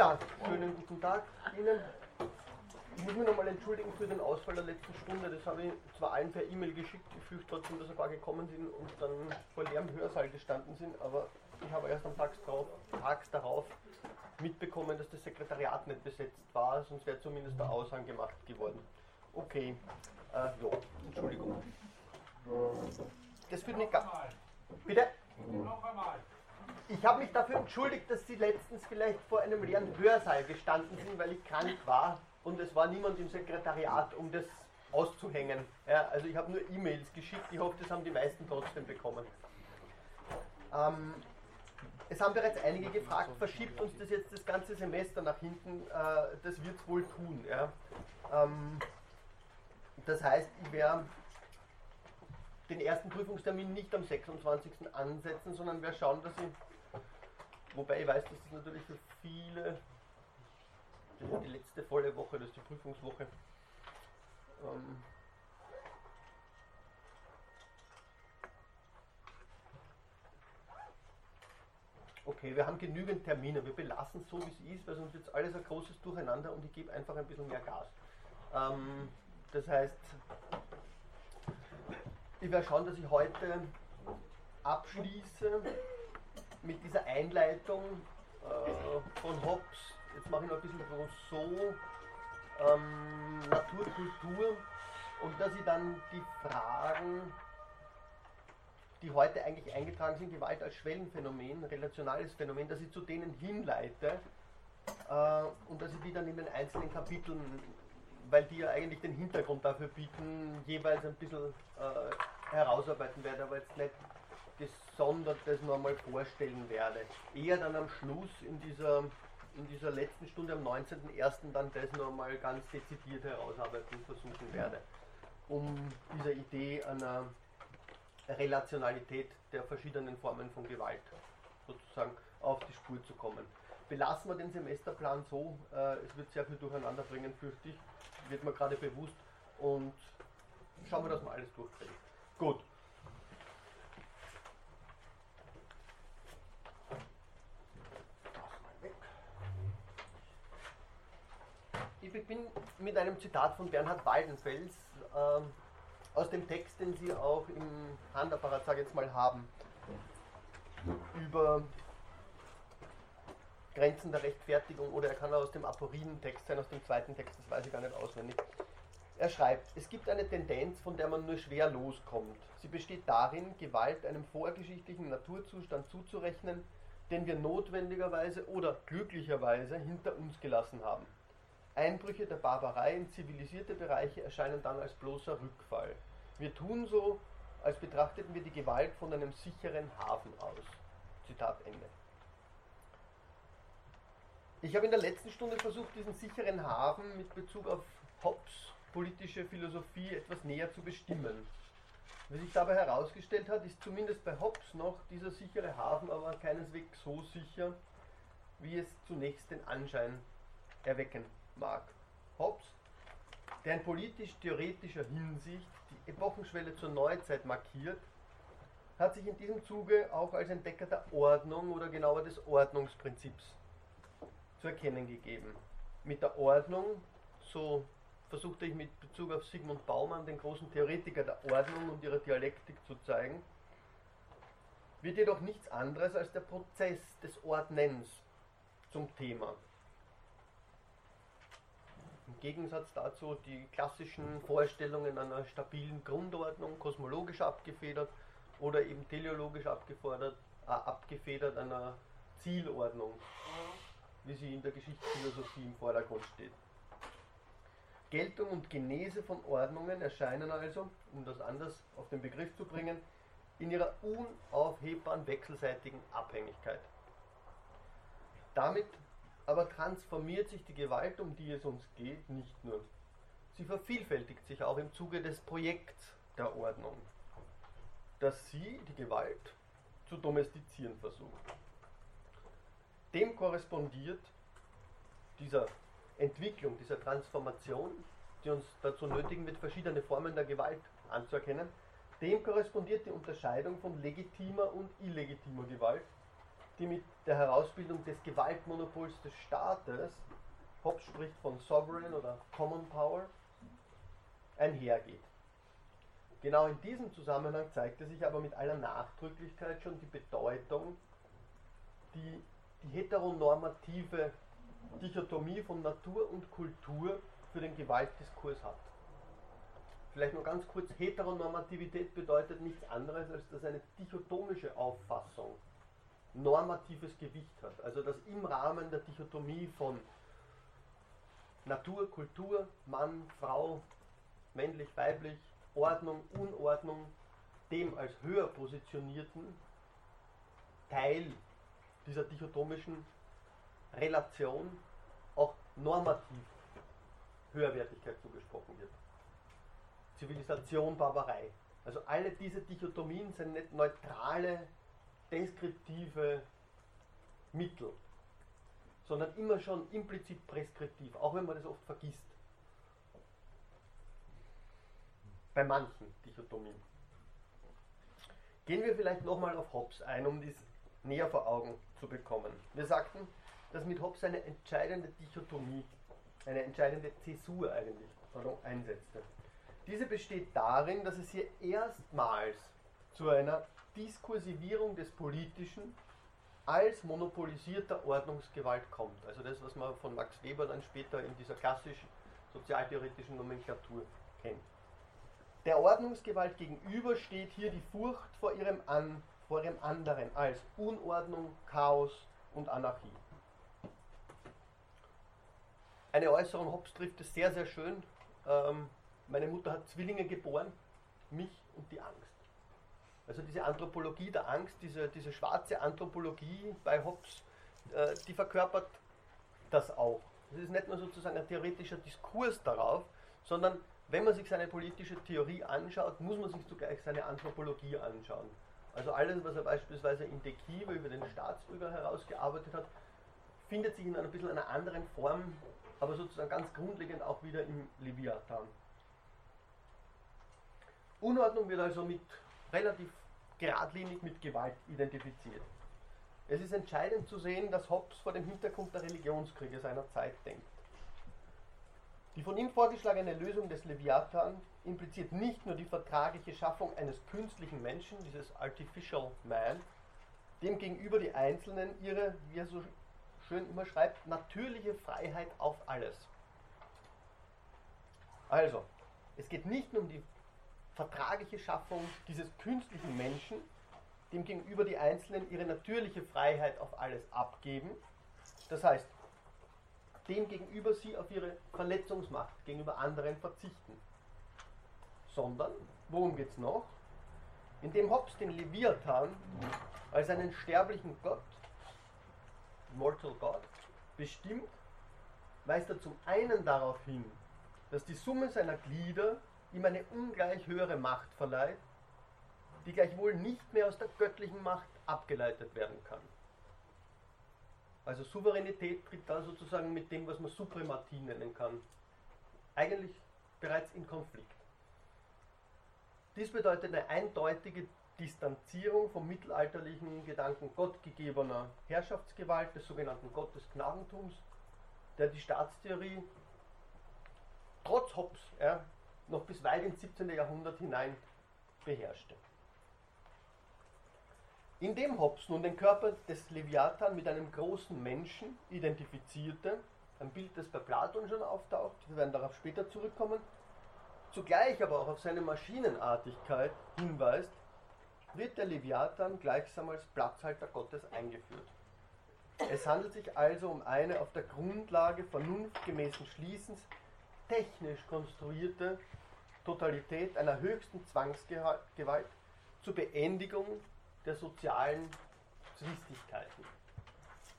Ja, schönen guten Tag Ihnen. Ich muss mich nochmal entschuldigen für den Ausfall der letzten Stunde. Das habe ich zwar allen per E-Mail geschickt, ich fürchte trotzdem, dass ein paar gekommen sind und dann vor leerem Hörsaal gestanden sind, aber ich habe erst am Tag darauf, tags darauf mitbekommen, dass das Sekretariat nicht besetzt war, sonst wäre zumindest der Aushang gemacht geworden. Okay, äh, ja, Entschuldigung. Das wird nicht ganz. Bitte? Noch einmal. Ich habe mich dafür entschuldigt, dass Sie letztens vielleicht vor einem leeren Hörsaal gestanden sind, weil ich krank war und es war niemand im Sekretariat, um das auszuhängen. Ja, also ich habe nur E-Mails geschickt, ich hoffe, das haben die meisten trotzdem bekommen. Ähm, es haben bereits einige gefragt, verschiebt uns das jetzt das ganze Semester nach hinten? Äh, das wird es wohl tun. Ja. Ähm, das heißt, ich werde den ersten Prüfungstermin nicht am 26. ansetzen, sondern wir schauen, dass ich Wobei ich weiß, dass das natürlich für viele, das ist die letzte volle Woche, das ist die Prüfungswoche. Ähm, okay, wir haben genügend Termine, wir belassen es so, wie es ist, weil sonst wird alles ein großes Durcheinander und ich gebe einfach ein bisschen mehr Gas. Ähm, das heißt, ich werde schauen, dass ich heute abschließe mit dieser Einleitung äh, von Hobbes, jetzt mache ich noch ein bisschen Rousseau, ähm, Natur, und dass ich dann die Fragen, die heute eigentlich eingetragen sind, Gewalt als Schwellenphänomen, relationales Phänomen, dass ich zu denen hinleite äh, und dass ich die dann in den einzelnen Kapiteln, weil die ja eigentlich den Hintergrund dafür bieten, jeweils ein bisschen äh, herausarbeiten werde, aber jetzt nicht gesondert das nochmal vorstellen werde. Eher dann am Schluss in dieser, in dieser letzten Stunde am 19.01. dann das nochmal ganz dezidiert herausarbeiten versuchen werde, um dieser Idee einer Relationalität der verschiedenen Formen von Gewalt sozusagen auf die Spur zu kommen. Belassen wir den Semesterplan so, äh, es wird sehr viel durcheinander bringen, fürchte ich, wird mir gerade bewusst und schauen wir, dass wir alles durchkriegen. Gut. Ich bin mit einem Zitat von Bernhard Waldenfels äh, aus dem Text, den Sie auch im Handapparat, sage ich jetzt mal, haben, über Grenzen der Rechtfertigung oder er kann auch aus dem Aporinen-Text sein, aus dem zweiten Text, das weiß ich gar nicht auswendig. Er schreibt, es gibt eine Tendenz, von der man nur schwer loskommt. Sie besteht darin, Gewalt einem vorgeschichtlichen Naturzustand zuzurechnen, den wir notwendigerweise oder glücklicherweise hinter uns gelassen haben. Einbrüche der Barbarei in zivilisierte Bereiche erscheinen dann als bloßer Rückfall. Wir tun so, als betrachteten wir die Gewalt von einem sicheren Hafen aus. Zitat Ende. Ich habe in der letzten Stunde versucht, diesen sicheren Hafen mit Bezug auf Hobbes politische Philosophie etwas näher zu bestimmen. Was sich dabei herausgestellt hat, ist zumindest bei Hobbes noch dieser sichere Hafen aber keineswegs so sicher, wie es zunächst den Anschein erwecken mag. Hobbes, der in politisch-theoretischer Hinsicht die Epochenschwelle zur Neuzeit markiert, hat sich in diesem Zuge auch als Entdecker der Ordnung oder genauer des Ordnungsprinzips zu erkennen gegeben. Mit der Ordnung, so versuchte ich mit Bezug auf Sigmund Baumann, den großen Theoretiker der Ordnung und ihrer Dialektik zu zeigen, wird jedoch nichts anderes als der Prozess des Ordnens zum Thema. Im Gegensatz dazu die klassischen Vorstellungen einer stabilen Grundordnung, kosmologisch abgefedert oder eben teleologisch abgefordert, äh, abgefedert einer Zielordnung, wie sie in der Geschichtsphilosophie im Vordergrund steht. Geltung und Genese von Ordnungen erscheinen also, um das anders auf den Begriff zu bringen, in ihrer unaufhebbaren wechselseitigen Abhängigkeit. Damit aber transformiert sich die Gewalt, um die es uns geht, nicht nur. Sie vervielfältigt sich auch im Zuge des Projekts der Ordnung, das sie, die Gewalt, zu domestizieren versucht. Dem korrespondiert dieser Entwicklung, dieser Transformation, die uns dazu nötigen wird, verschiedene Formen der Gewalt anzuerkennen, dem korrespondiert die Unterscheidung von legitimer und illegitimer Gewalt, die mit der Herausbildung des Gewaltmonopols des Staates, Hobbes spricht von Sovereign oder Common Power, einhergeht. Genau in diesem Zusammenhang zeigte sich aber mit aller Nachdrücklichkeit schon die Bedeutung, die die heteronormative Dichotomie von Natur und Kultur für den Gewaltdiskurs hat. Vielleicht nur ganz kurz, Heteronormativität bedeutet nichts anderes, als dass eine dichotomische Auffassung normatives Gewicht hat. Also dass im Rahmen der Dichotomie von Natur, Kultur, Mann, Frau, männlich, weiblich, Ordnung, Unordnung, dem als höher positionierten Teil dieser dichotomischen Relation auch normativ Höherwertigkeit zugesprochen wird. Zivilisation, Barbarei. Also alle diese Dichotomien sind nicht neutrale, deskriptive Mittel, sondern immer schon implizit preskriptiv, auch wenn man das oft vergisst. Bei manchen Dichotomien. Gehen wir vielleicht nochmal auf Hobbes ein, um dies näher vor Augen zu bekommen. Wir sagten, dass mit Hobbes eine entscheidende Dichotomie, eine entscheidende Zäsur eigentlich einsetzte. Diese besteht darin, dass es hier erstmals zu einer Diskursivierung des Politischen als monopolisierter Ordnungsgewalt kommt. Also das, was man von Max Weber dann später in dieser klassischen sozialtheoretischen Nomenklatur kennt. Der Ordnungsgewalt gegenüber steht hier die Furcht vor ihrem, An, vor ihrem anderen als Unordnung, Chaos und Anarchie. Eine Äußerung Hobbes trifft es sehr, sehr schön. Ähm, meine Mutter hat Zwillinge geboren, mich und die Angst. Also diese Anthropologie der Angst, diese, diese schwarze Anthropologie bei Hobbes, äh, die verkörpert das auch. Es ist nicht nur sozusagen ein theoretischer Diskurs darauf, sondern wenn man sich seine politische Theorie anschaut, muss man sich zugleich seine Anthropologie anschauen. Also alles, was er beispielsweise in De Kive über den Staatsbürger herausgearbeitet hat, findet sich in einer bisschen einer anderen Form, aber sozusagen ganz grundlegend auch wieder im Leviathan. Unordnung wird also mit relativ geradlinig mit Gewalt identifiziert. Es ist entscheidend zu sehen, dass Hobbes vor dem Hintergrund der Religionskriege seiner Zeit denkt. Die von ihm vorgeschlagene Lösung des Leviathan impliziert nicht nur die vertragliche Schaffung eines künstlichen Menschen, dieses Artificial Man, dem gegenüber die Einzelnen ihre, wie er so schön immer schreibt, natürliche Freiheit auf alles. Also, es geht nicht nur um die vertragliche Schaffung dieses künstlichen Menschen, dem gegenüber die Einzelnen ihre natürliche Freiheit auf alles abgeben. Das heißt, dem gegenüber sie auf ihre Verletzungsmacht gegenüber anderen verzichten. Sondern, worum geht es noch? Indem Hobbes den Leviathan als einen sterblichen Gott, Mortal God, bestimmt, weist er zum einen darauf hin, dass die Summe seiner Glieder ihm eine ungleich höhere Macht verleiht, die gleichwohl nicht mehr aus der göttlichen Macht abgeleitet werden kann. Also Souveränität tritt da sozusagen mit dem, was man Suprematie nennen kann, eigentlich bereits in Konflikt. Dies bedeutet eine eindeutige Distanzierung vom mittelalterlichen Gedanken gottgegebener Herrschaftsgewalt, des sogenannten Gottesgnadentums, der die Staatstheorie trotz Hobbes ja, noch bis weit ins 17. Jahrhundert hinein beherrschte. Indem Hobbes nun den Körper des Leviathan mit einem großen Menschen identifizierte, ein Bild, das bei Platon schon auftaucht, wir werden darauf später zurückkommen, zugleich aber auch auf seine Maschinenartigkeit hinweist, wird der Leviathan gleichsam als Platzhalter Gottes eingeführt. Es handelt sich also um eine auf der Grundlage vernunftgemäßen Schließens technisch konstruierte Totalität einer höchsten Zwangsgewalt zur Beendigung der sozialen Zwistigkeiten.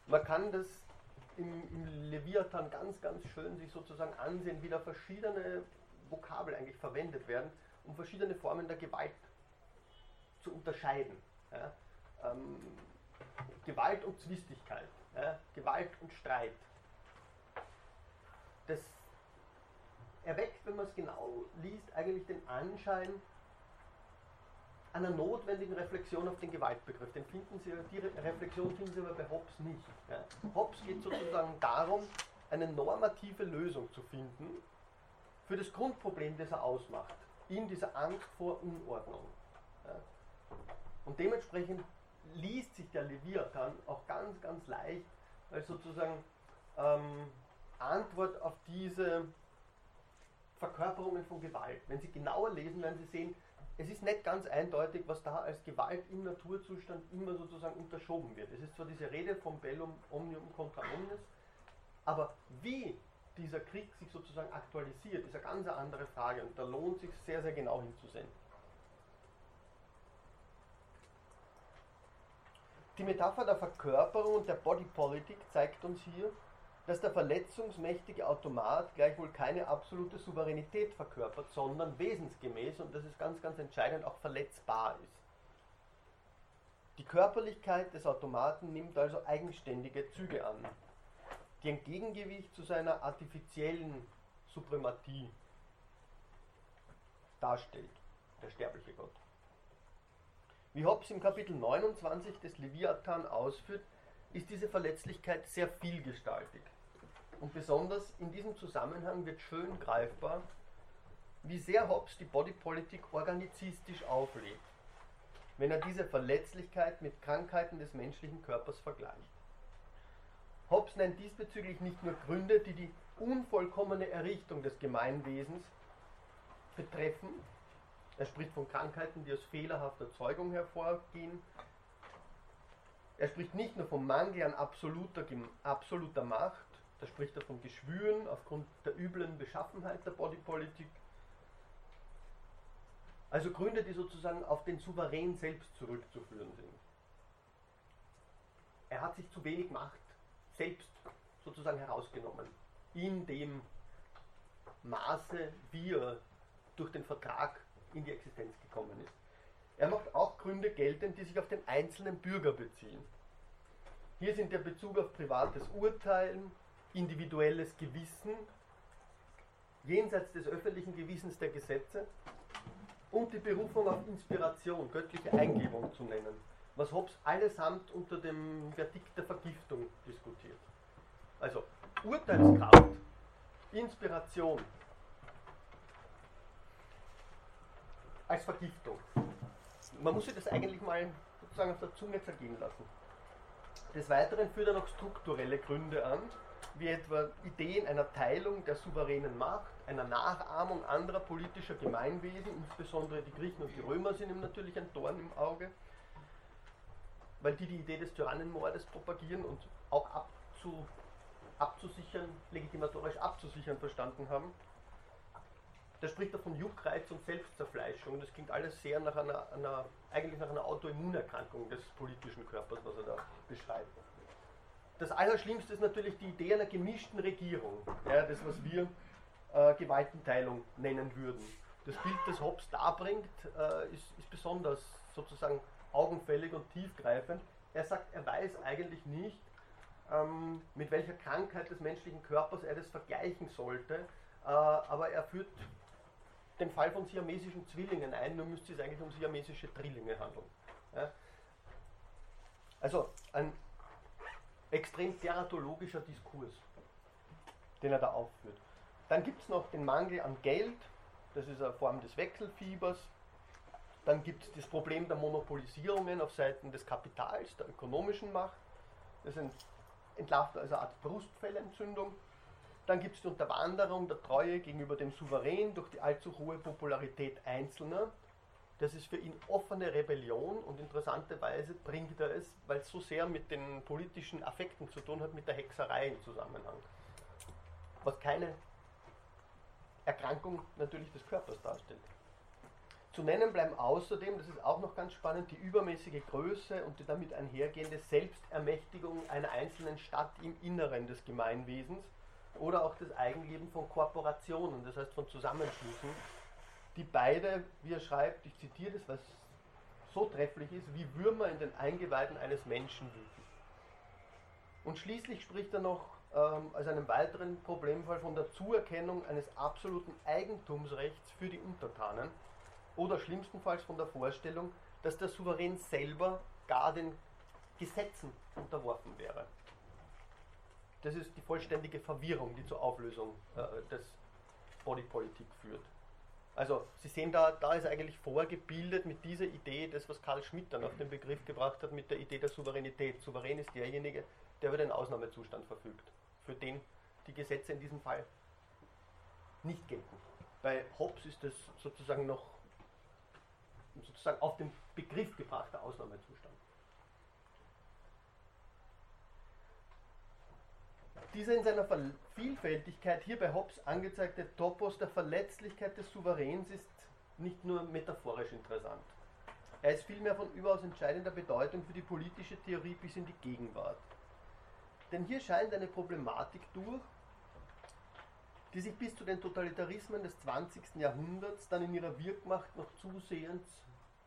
Man kann das im, im Leviathan ganz, ganz schön sich sozusagen ansehen, wie da verschiedene Vokabel eigentlich verwendet werden, um verschiedene Formen der Gewalt zu unterscheiden. Ja? Ähm, Gewalt und Zwistigkeit, ja? Gewalt und Streit. Das erweckt, wenn man es genau liest, eigentlich den Anschein, einer notwendigen Reflexion auf den Gewaltbegriff. Den finden Sie, die Reflexion finden Sie aber bei Hobbes nicht. Ja. Hobbes geht sozusagen darum, eine normative Lösung zu finden für das Grundproblem, das er ausmacht, in dieser Angst vor Unordnung. Ja. Und dementsprechend liest sich der Leviathan auch ganz, ganz leicht als sozusagen ähm, Antwort auf diese Verkörperungen von Gewalt. Wenn Sie genauer lesen, werden Sie sehen, es ist nicht ganz eindeutig, was da als Gewalt im Naturzustand immer sozusagen unterschoben wird. Es ist zwar diese Rede vom Bellum Omnium contra Omnes, aber wie dieser Krieg sich sozusagen aktualisiert, ist eine ganz andere Frage und da lohnt sich sehr, sehr genau hinzusehen. Die Metapher der Verkörperung und der Bodypolitik zeigt uns hier, dass der verletzungsmächtige Automat gleichwohl keine absolute Souveränität verkörpert, sondern wesensgemäß, und das ist ganz, ganz entscheidend, auch verletzbar ist. Die Körperlichkeit des Automaten nimmt also eigenständige Züge an, die ein Gegengewicht zu seiner artifiziellen Suprematie darstellt, der sterbliche Gott. Wie Hobbes im Kapitel 29 des Leviathan ausführt, ist diese Verletzlichkeit sehr vielgestaltig. Und besonders in diesem Zusammenhang wird schön greifbar, wie sehr Hobbes die Bodypolitik organizistisch auflädt, wenn er diese Verletzlichkeit mit Krankheiten des menschlichen Körpers vergleicht. Hobbes nennt diesbezüglich nicht nur Gründe, die die unvollkommene Errichtung des Gemeinwesens betreffen, er spricht von Krankheiten, die aus fehlerhafter Zeugung hervorgehen, er spricht nicht nur vom Mangel an absoluter, absoluter Macht, da spricht er von Geschwüren aufgrund der üblen Beschaffenheit der Bodypolitik. Also Gründe, die sozusagen auf den Souverän selbst zurückzuführen sind. Er hat sich zu wenig Macht selbst sozusagen herausgenommen. In dem Maße, wie er durch den Vertrag in die Existenz gekommen ist. Er macht auch Gründe geltend, die sich auf den einzelnen Bürger beziehen. Hier sind der Bezug auf privates Urteilen, individuelles Gewissen, jenseits des öffentlichen Gewissens der Gesetze und die Berufung auf Inspiration, göttliche Eingebung zu nennen, was Hobbes allesamt unter dem Verdikt der Vergiftung diskutiert. Also Urteilskraft, Inspiration als Vergiftung man muss sich das eigentlich mal sozusagen auf der Zunge zergehen lassen. Des Weiteren führt er noch strukturelle Gründe an, wie etwa Ideen einer Teilung der souveränen Macht, einer Nachahmung anderer politischer Gemeinwesen, insbesondere die Griechen und die Römer sind ihm natürlich ein Dorn im Auge, weil die die Idee des Tyrannenmordes propagieren und auch abzu, abzusichern, legitimatorisch abzusichern verstanden haben. Da spricht er von Juckreiz und Selbstzerfleischung. Das klingt alles sehr nach einer, einer, eigentlich nach einer Autoimmunerkrankung des politischen Körpers, was er da beschreibt. Das Allerschlimmste ist natürlich die Idee einer gemischten Regierung, ja, das was wir äh, Gewaltenteilung nennen würden. Das Bild, das Hobbes darbringt, äh, ist, ist besonders sozusagen augenfällig und tiefgreifend. Er sagt, er weiß eigentlich nicht, ähm, mit welcher Krankheit des menschlichen Körpers er das vergleichen sollte, äh, aber er führt den Fall von siamesischen Zwillingen ein, nur müsste es eigentlich um siamesische Drillinge handeln. Ja? Also ein extrem teratologischer Diskurs, den er da aufführt. Dann gibt es noch den Mangel an Geld, das ist eine Form des Wechselfiebers. Dann gibt es das Problem der Monopolisierungen auf Seiten des Kapitals, der ökonomischen Macht. Das entlarvt also eine Art Brustfellentzündung. Dann gibt es die Unterwanderung der Treue gegenüber dem Souverän durch die allzu hohe Popularität Einzelner. Das ist für ihn offene Rebellion und interessanterweise bringt er es, weil es so sehr mit den politischen Affekten zu tun hat, mit der Hexerei im Zusammenhang. Was keine Erkrankung natürlich des Körpers darstellt. Zu nennen bleiben außerdem, das ist auch noch ganz spannend, die übermäßige Größe und die damit einhergehende Selbstermächtigung einer einzelnen Stadt im Inneren des Gemeinwesens oder auch das Eigenleben von Korporationen, das heißt von Zusammenschlüssen, die beide, wie er schreibt, ich zitiere das, was so trefflich ist, wie Würmer in den Eingeweiden eines Menschen wüten. Und schließlich spricht er noch ähm, als einen weiteren Problemfall von der Zuerkennung eines absoluten Eigentumsrechts für die Untertanen oder schlimmstenfalls von der Vorstellung, dass der Souverän selber gar den Gesetzen unterworfen wäre. Das ist die vollständige Verwirrung, die zur Auflösung äh, des Bodypolitik führt. Also Sie sehen da, da ist eigentlich vorgebildet mit dieser Idee, das was Karl Schmidt dann auf den Begriff gebracht hat, mit der Idee der Souveränität. Souverän ist derjenige, der über den Ausnahmezustand verfügt, für den die Gesetze in diesem Fall nicht gelten. Bei Hobbes ist das sozusagen noch sozusagen auf den Begriff gebrachter Ausnahmezustand. Dieser in seiner Vielfältigkeit hier bei Hobbes angezeigte Topos der Verletzlichkeit des Souveräns ist nicht nur metaphorisch interessant. Er ist vielmehr von überaus entscheidender Bedeutung für die politische Theorie bis in die Gegenwart. Denn hier scheint eine Problematik durch, die sich bis zu den Totalitarismen des 20. Jahrhunderts dann in ihrer Wirkmacht noch zusehends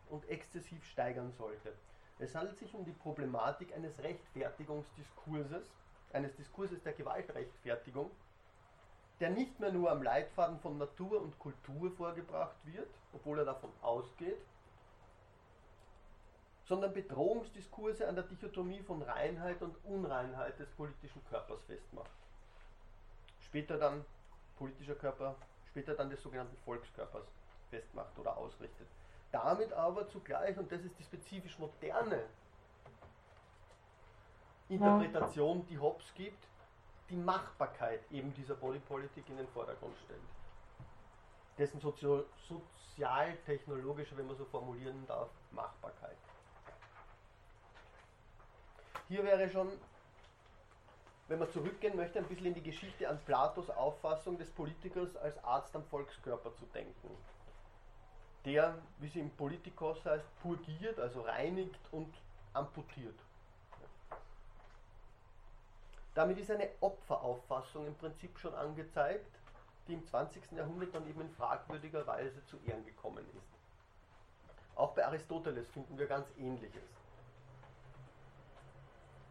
und exzessiv steigern sollte. Es handelt sich um die Problematik eines Rechtfertigungsdiskurses, eines Diskurses der Gewaltrechtfertigung, der nicht mehr nur am Leitfaden von Natur und Kultur vorgebracht wird, obwohl er davon ausgeht, sondern Bedrohungsdiskurse an der Dichotomie von Reinheit und Unreinheit des politischen Körpers festmacht. Später dann politischer Körper, später dann des sogenannten Volkskörpers festmacht oder ausrichtet. Damit aber zugleich, und das ist die spezifisch moderne Interpretation, die Hobbes gibt, die Machbarkeit eben dieser Bodypolitik in den Vordergrund stellt. Dessen sozio sozial-technologische, wenn man so formulieren darf, Machbarkeit. Hier wäre schon, wenn man zurückgehen möchte, ein bisschen in die Geschichte an Platos Auffassung des Politikers als Arzt am Volkskörper zu denken. Der, wie sie im Politikos heißt, purgiert, also reinigt und amputiert. Damit ist eine Opferauffassung im Prinzip schon angezeigt, die im 20. Jahrhundert dann eben in fragwürdiger Weise zu Ehren gekommen ist. Auch bei Aristoteles finden wir ganz Ähnliches.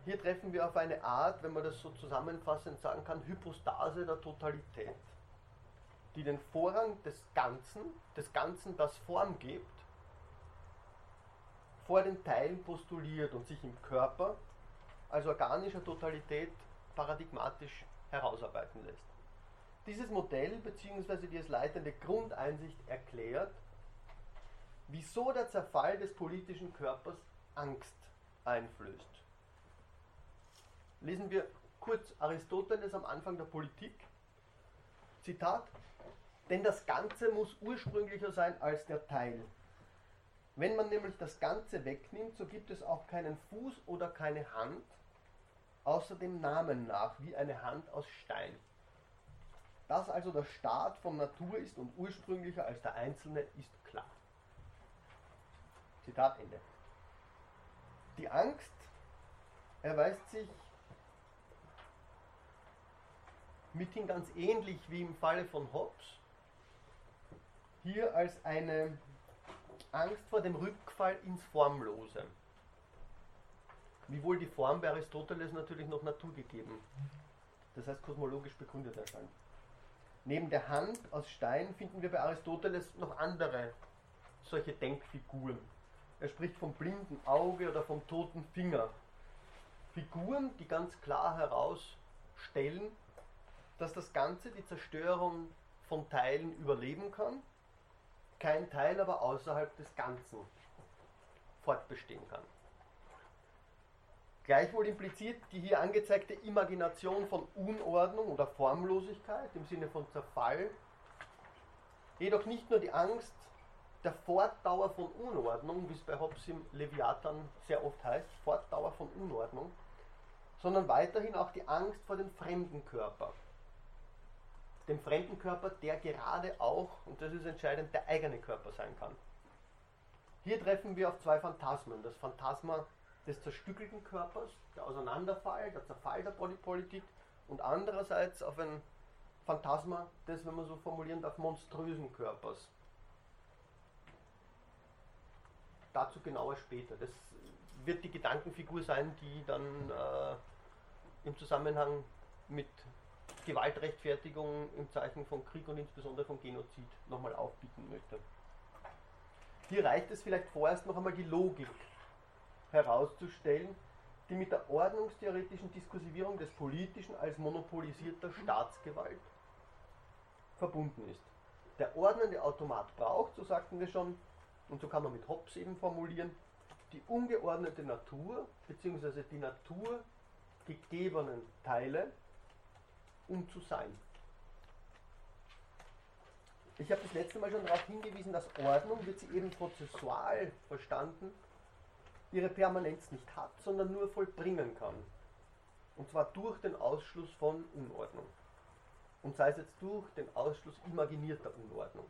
Hier treffen wir auf eine Art, wenn man das so zusammenfassend sagen kann, Hypostase der Totalität, die den Vorrang des Ganzen, des Ganzen, das Form gibt, vor den Teilen postuliert und sich im Körper als organischer Totalität paradigmatisch herausarbeiten lässt. Dieses Modell bzw. die es leitende Grundeinsicht erklärt, wieso der Zerfall des politischen Körpers Angst einflößt. Lesen wir kurz Aristoteles am Anfang der Politik. Zitat, denn das Ganze muss ursprünglicher sein als der Teil. Wenn man nämlich das Ganze wegnimmt, so gibt es auch keinen Fuß oder keine Hand, außer dem Namen nach, wie eine Hand aus Stein. Dass also der Staat von Natur ist und ursprünglicher als der Einzelne, ist klar. Zitat Ende. Die Angst erweist sich mithin ganz ähnlich wie im Falle von Hobbes, hier als eine Angst vor dem Rückfall ins Formlose wiewohl die Form bei Aristoteles natürlich noch naturgegeben, das heißt kosmologisch begründet erscheint. Neben der Hand aus Stein finden wir bei Aristoteles noch andere solche Denkfiguren. Er spricht vom blinden Auge oder vom toten Finger. Figuren, die ganz klar herausstellen, dass das Ganze die Zerstörung von Teilen überleben kann, kein Teil aber außerhalb des Ganzen fortbestehen kann. Gleichwohl impliziert die hier angezeigte Imagination von Unordnung oder Formlosigkeit im Sinne von Zerfall jedoch nicht nur die Angst der Fortdauer von Unordnung, wie es bei Hobbes im Leviathan sehr oft heißt, Fortdauer von Unordnung, sondern weiterhin auch die Angst vor dem fremden Körper. Dem fremden Körper, der gerade auch, und das ist entscheidend, der eigene Körper sein kann. Hier treffen wir auf zwei Phantasmen. Das Phantasma des zerstückelten Körpers, der Auseinanderfall, der Zerfall der Bodypolitik und andererseits auf ein Phantasma des, wenn man so formulieren darf, monströsen Körpers. Dazu genauer später. Das wird die Gedankenfigur sein, die dann äh, im Zusammenhang mit Gewaltrechtfertigung im Zeichen von Krieg und insbesondere von Genozid nochmal aufbieten möchte. Hier reicht es vielleicht vorerst noch einmal die Logik herauszustellen, die mit der ordnungstheoretischen Diskursivierung des Politischen als monopolisierter Staatsgewalt verbunden ist. Der ordnende Automat braucht, so sagten wir schon, und so kann man mit Hobbes eben formulieren, die ungeordnete Natur bzw. die Natur gegebenen Teile, um zu sein. Ich habe das letzte Mal schon darauf hingewiesen, dass Ordnung, wird sie eben prozessual verstanden, ihre Permanenz nicht hat, sondern nur vollbringen kann. Und zwar durch den Ausschluss von Unordnung. Und sei es jetzt durch den Ausschluss imaginierter Unordnung.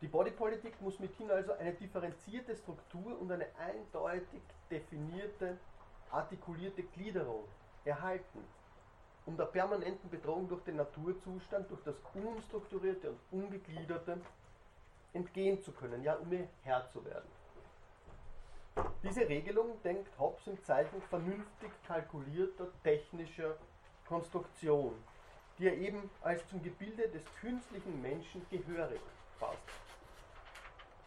Die Bodypolitik muss mithin also eine differenzierte Struktur und eine eindeutig definierte, artikulierte Gliederung erhalten, um der permanenten Bedrohung durch den Naturzustand, durch das Unstrukturierte und Ungegliederte entgehen zu können, ja, um ihr Herr zu werden. Diese Regelung denkt Hobbes im Zeichen vernünftig kalkulierter technischer Konstruktion, die er eben als zum Gebilde des künstlichen Menschen gehörig fasst.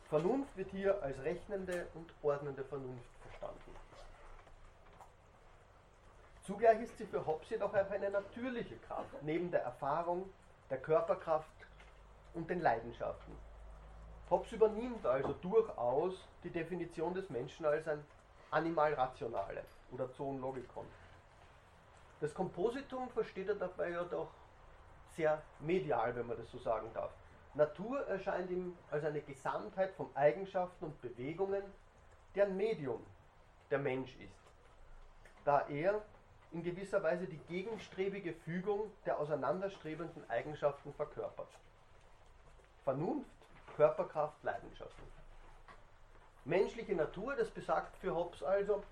Vernunft wird hier als rechnende und ordnende Vernunft verstanden. Zugleich ist sie für Hobbes jedoch auch eine natürliche Kraft, neben der Erfahrung, der Körperkraft und den Leidenschaften. Hobbes übernimmt also durchaus die Definition des Menschen als ein Animal Rationale oder Zoologikon. Das Kompositum versteht er dabei ja doch sehr medial, wenn man das so sagen darf. Natur erscheint ihm als eine Gesamtheit von Eigenschaften und Bewegungen, deren Medium der Mensch ist, da er in gewisser Weise die gegenstrebige Fügung der auseinanderstrebenden Eigenschaften verkörpert. Vernunft, Körperkraft, Leidenschaften. Menschliche Natur, das besagt für Hobbes also,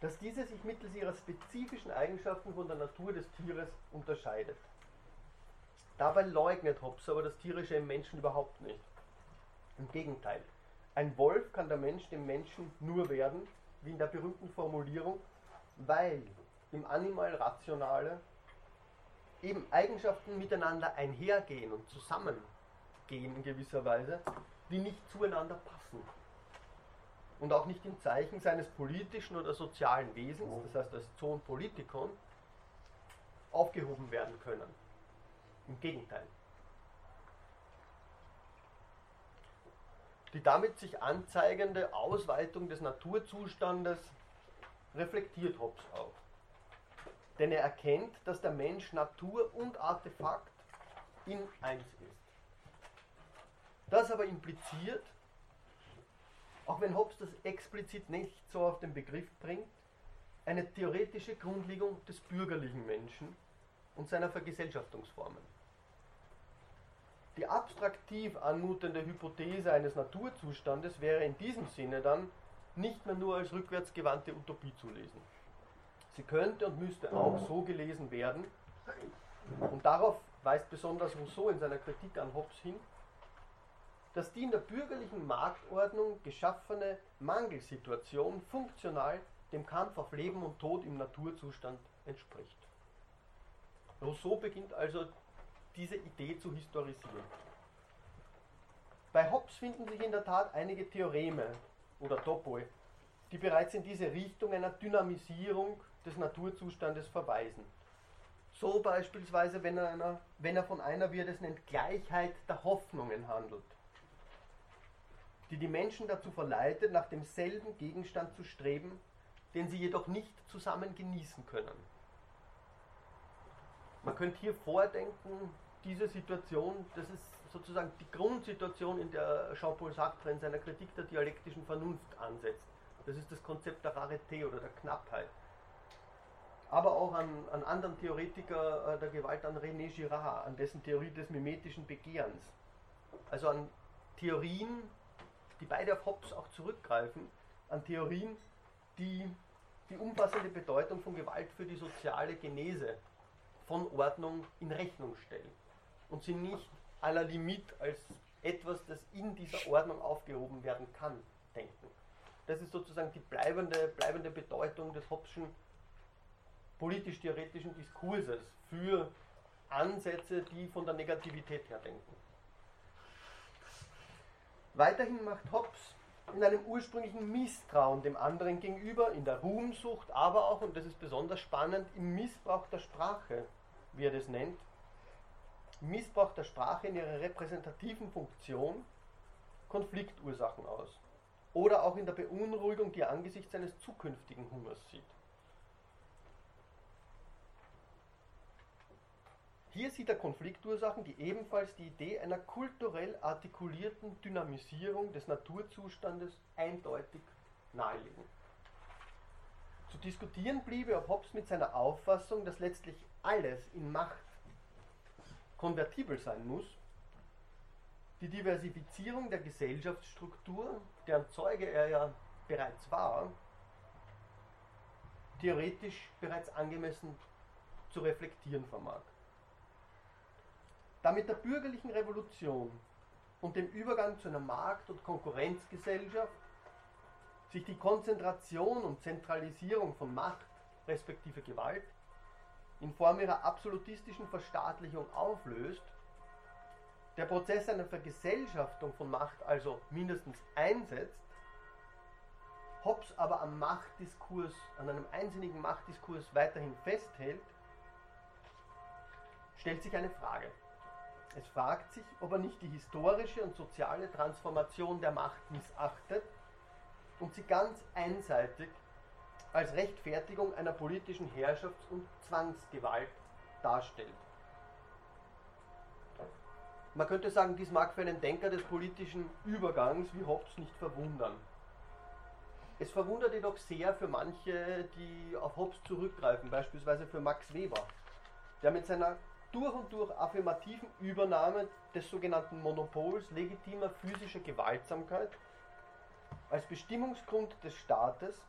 dass diese sich mittels ihrer spezifischen Eigenschaften von der Natur des Tieres unterscheidet. Dabei leugnet Hobbes aber das Tierische im Menschen überhaupt nicht. Im Gegenteil. Ein Wolf kann der Mensch dem Menschen nur werden, wie in der berühmten Formulierung, weil im Animal Rationale eben Eigenschaften miteinander einhergehen und zusammengehen in gewisser Weise, die nicht zueinander passen. Und auch nicht im Zeichen seines politischen oder sozialen Wesens, das heißt als Zoon Politikon, aufgehoben werden können. Im Gegenteil. Die damit sich anzeigende Ausweitung des Naturzustandes reflektiert Hobbes auch. Denn er erkennt, dass der Mensch Natur und Artefakt in eins ist. Das aber impliziert, auch wenn Hobbes das explizit nicht so auf den Begriff bringt, eine theoretische Grundlegung des bürgerlichen Menschen und seiner Vergesellschaftungsformen. Die abstraktiv anmutende Hypothese eines Naturzustandes wäre in diesem Sinne dann nicht mehr nur als rückwärtsgewandte Utopie zu lesen. Sie könnte und müsste auch so gelesen werden, und darauf weist besonders Rousseau in seiner Kritik an Hobbes hin, dass die in der bürgerlichen Marktordnung geschaffene Mangelsituation funktional dem Kampf auf Leben und Tod im Naturzustand entspricht. Rousseau beginnt also diese Idee zu historisieren. Bei Hobbes finden sich in der Tat einige Theoreme oder Topoi, die bereits in diese Richtung einer Dynamisierung des Naturzustandes verweisen. So beispielsweise, wenn er, einer, wenn er von einer, wie er das nennt, Gleichheit der Hoffnungen handelt, die die Menschen dazu verleitet, nach demselben Gegenstand zu streben, den sie jedoch nicht zusammen genießen können. Man könnte hier vordenken, diese Situation, das ist sozusagen die Grundsituation, in der Jean-Paul Sartre in seiner Kritik der dialektischen Vernunft ansetzt. Das ist das Konzept der Rareté oder der Knappheit. Aber auch an, an anderen Theoretiker äh, der Gewalt, an René Girard, an dessen Theorie des mimetischen Begehrens. Also an Theorien, die beide auf Hobbes auch zurückgreifen, an Theorien, die die umfassende Bedeutung von Gewalt für die soziale Genese von Ordnung in Rechnung stellen und sie nicht à la limite als etwas, das in dieser Ordnung aufgehoben werden kann, denken. Das ist sozusagen die bleibende, bleibende Bedeutung des Hobbschen politisch-theoretischen Diskurses für Ansätze, die von der Negativität her denken. Weiterhin macht Hobbes in einem ursprünglichen Misstrauen dem anderen gegenüber, in der Ruhmsucht, aber auch, und das ist besonders spannend, im Missbrauch der Sprache, wie er das nennt, Missbrauch der Sprache in ihrer repräsentativen Funktion Konfliktursachen aus. Oder auch in der Beunruhigung, die er angesichts eines zukünftigen Hungers sieht. Hier sieht er Konfliktursachen, die ebenfalls die Idee einer kulturell artikulierten Dynamisierung des Naturzustandes eindeutig nahelegen. Zu diskutieren bliebe, ob Hobbes mit seiner Auffassung, dass letztlich alles in Macht konvertibel sein muss, die Diversifizierung der Gesellschaftsstruktur, deren Zeuge er ja bereits war, theoretisch bereits angemessen zu reflektieren vermag. Da mit der bürgerlichen Revolution und dem Übergang zu einer Markt- und Konkurrenzgesellschaft sich die Konzentration und Zentralisierung von Macht respektive Gewalt in Form ihrer absolutistischen Verstaatlichung auflöst, der Prozess einer Vergesellschaftung von Macht also mindestens einsetzt, Hobbes aber am Machtdiskurs, an einem einsinnigen Machtdiskurs weiterhin festhält, stellt sich eine Frage. Es fragt sich, ob er nicht die historische und soziale Transformation der Macht missachtet und sie ganz einseitig als Rechtfertigung einer politischen Herrschafts- und Zwangsgewalt darstellt. Man könnte sagen, dies mag für einen Denker des politischen Übergangs wie Hobbes nicht verwundern. Es verwundert jedoch sehr für manche, die auf Hobbes zurückgreifen, beispielsweise für Max Weber, der mit seiner durch und durch affirmativen Übernahme des sogenannten Monopols legitimer physischer Gewaltsamkeit als Bestimmungsgrund des Staates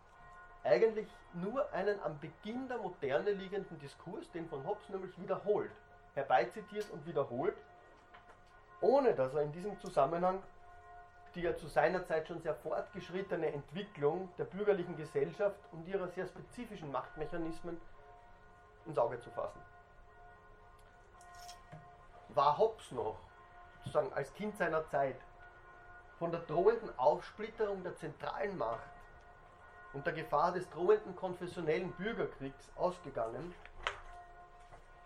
eigentlich nur einen am Beginn der Moderne liegenden Diskurs, den von Hobbes nämlich wiederholt, herbeizitiert und wiederholt, ohne dass er in diesem Zusammenhang die ja zu seiner Zeit schon sehr fortgeschrittene Entwicklung der bürgerlichen Gesellschaft und ihrer sehr spezifischen Machtmechanismen ins Auge zu fassen war Hobbes noch, sozusagen als Kind seiner Zeit, von der drohenden Aufsplitterung der zentralen Macht und der Gefahr des drohenden konfessionellen Bürgerkriegs ausgegangen,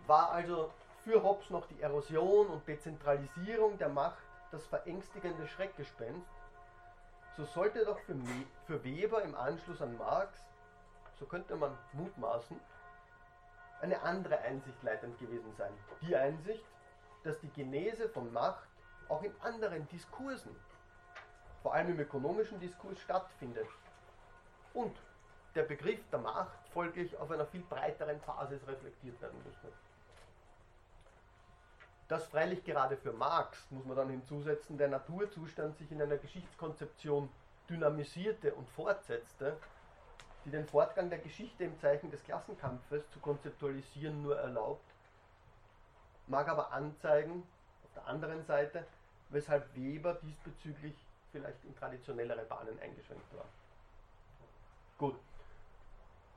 war also für Hobbes noch die Erosion und Dezentralisierung der Macht das verängstigende Schreckgespenst, so sollte doch für, für Weber im Anschluss an Marx, so könnte man mutmaßen, eine andere Einsicht leitend gewesen sein. Die Einsicht, dass die Genese von Macht auch in anderen Diskursen, vor allem im ökonomischen Diskurs, stattfindet. Und der Begriff der Macht folglich auf einer viel breiteren Basis reflektiert werden müsste. Dass freilich gerade für Marx, muss man dann hinzusetzen, der Naturzustand sich in einer Geschichtskonzeption dynamisierte und fortsetzte, die den Fortgang der Geschichte im Zeichen des Klassenkampfes zu konzeptualisieren nur erlaubt, mag aber anzeigen, auf der anderen Seite, weshalb Weber diesbezüglich vielleicht in traditionellere Bahnen eingeschränkt war. Gut.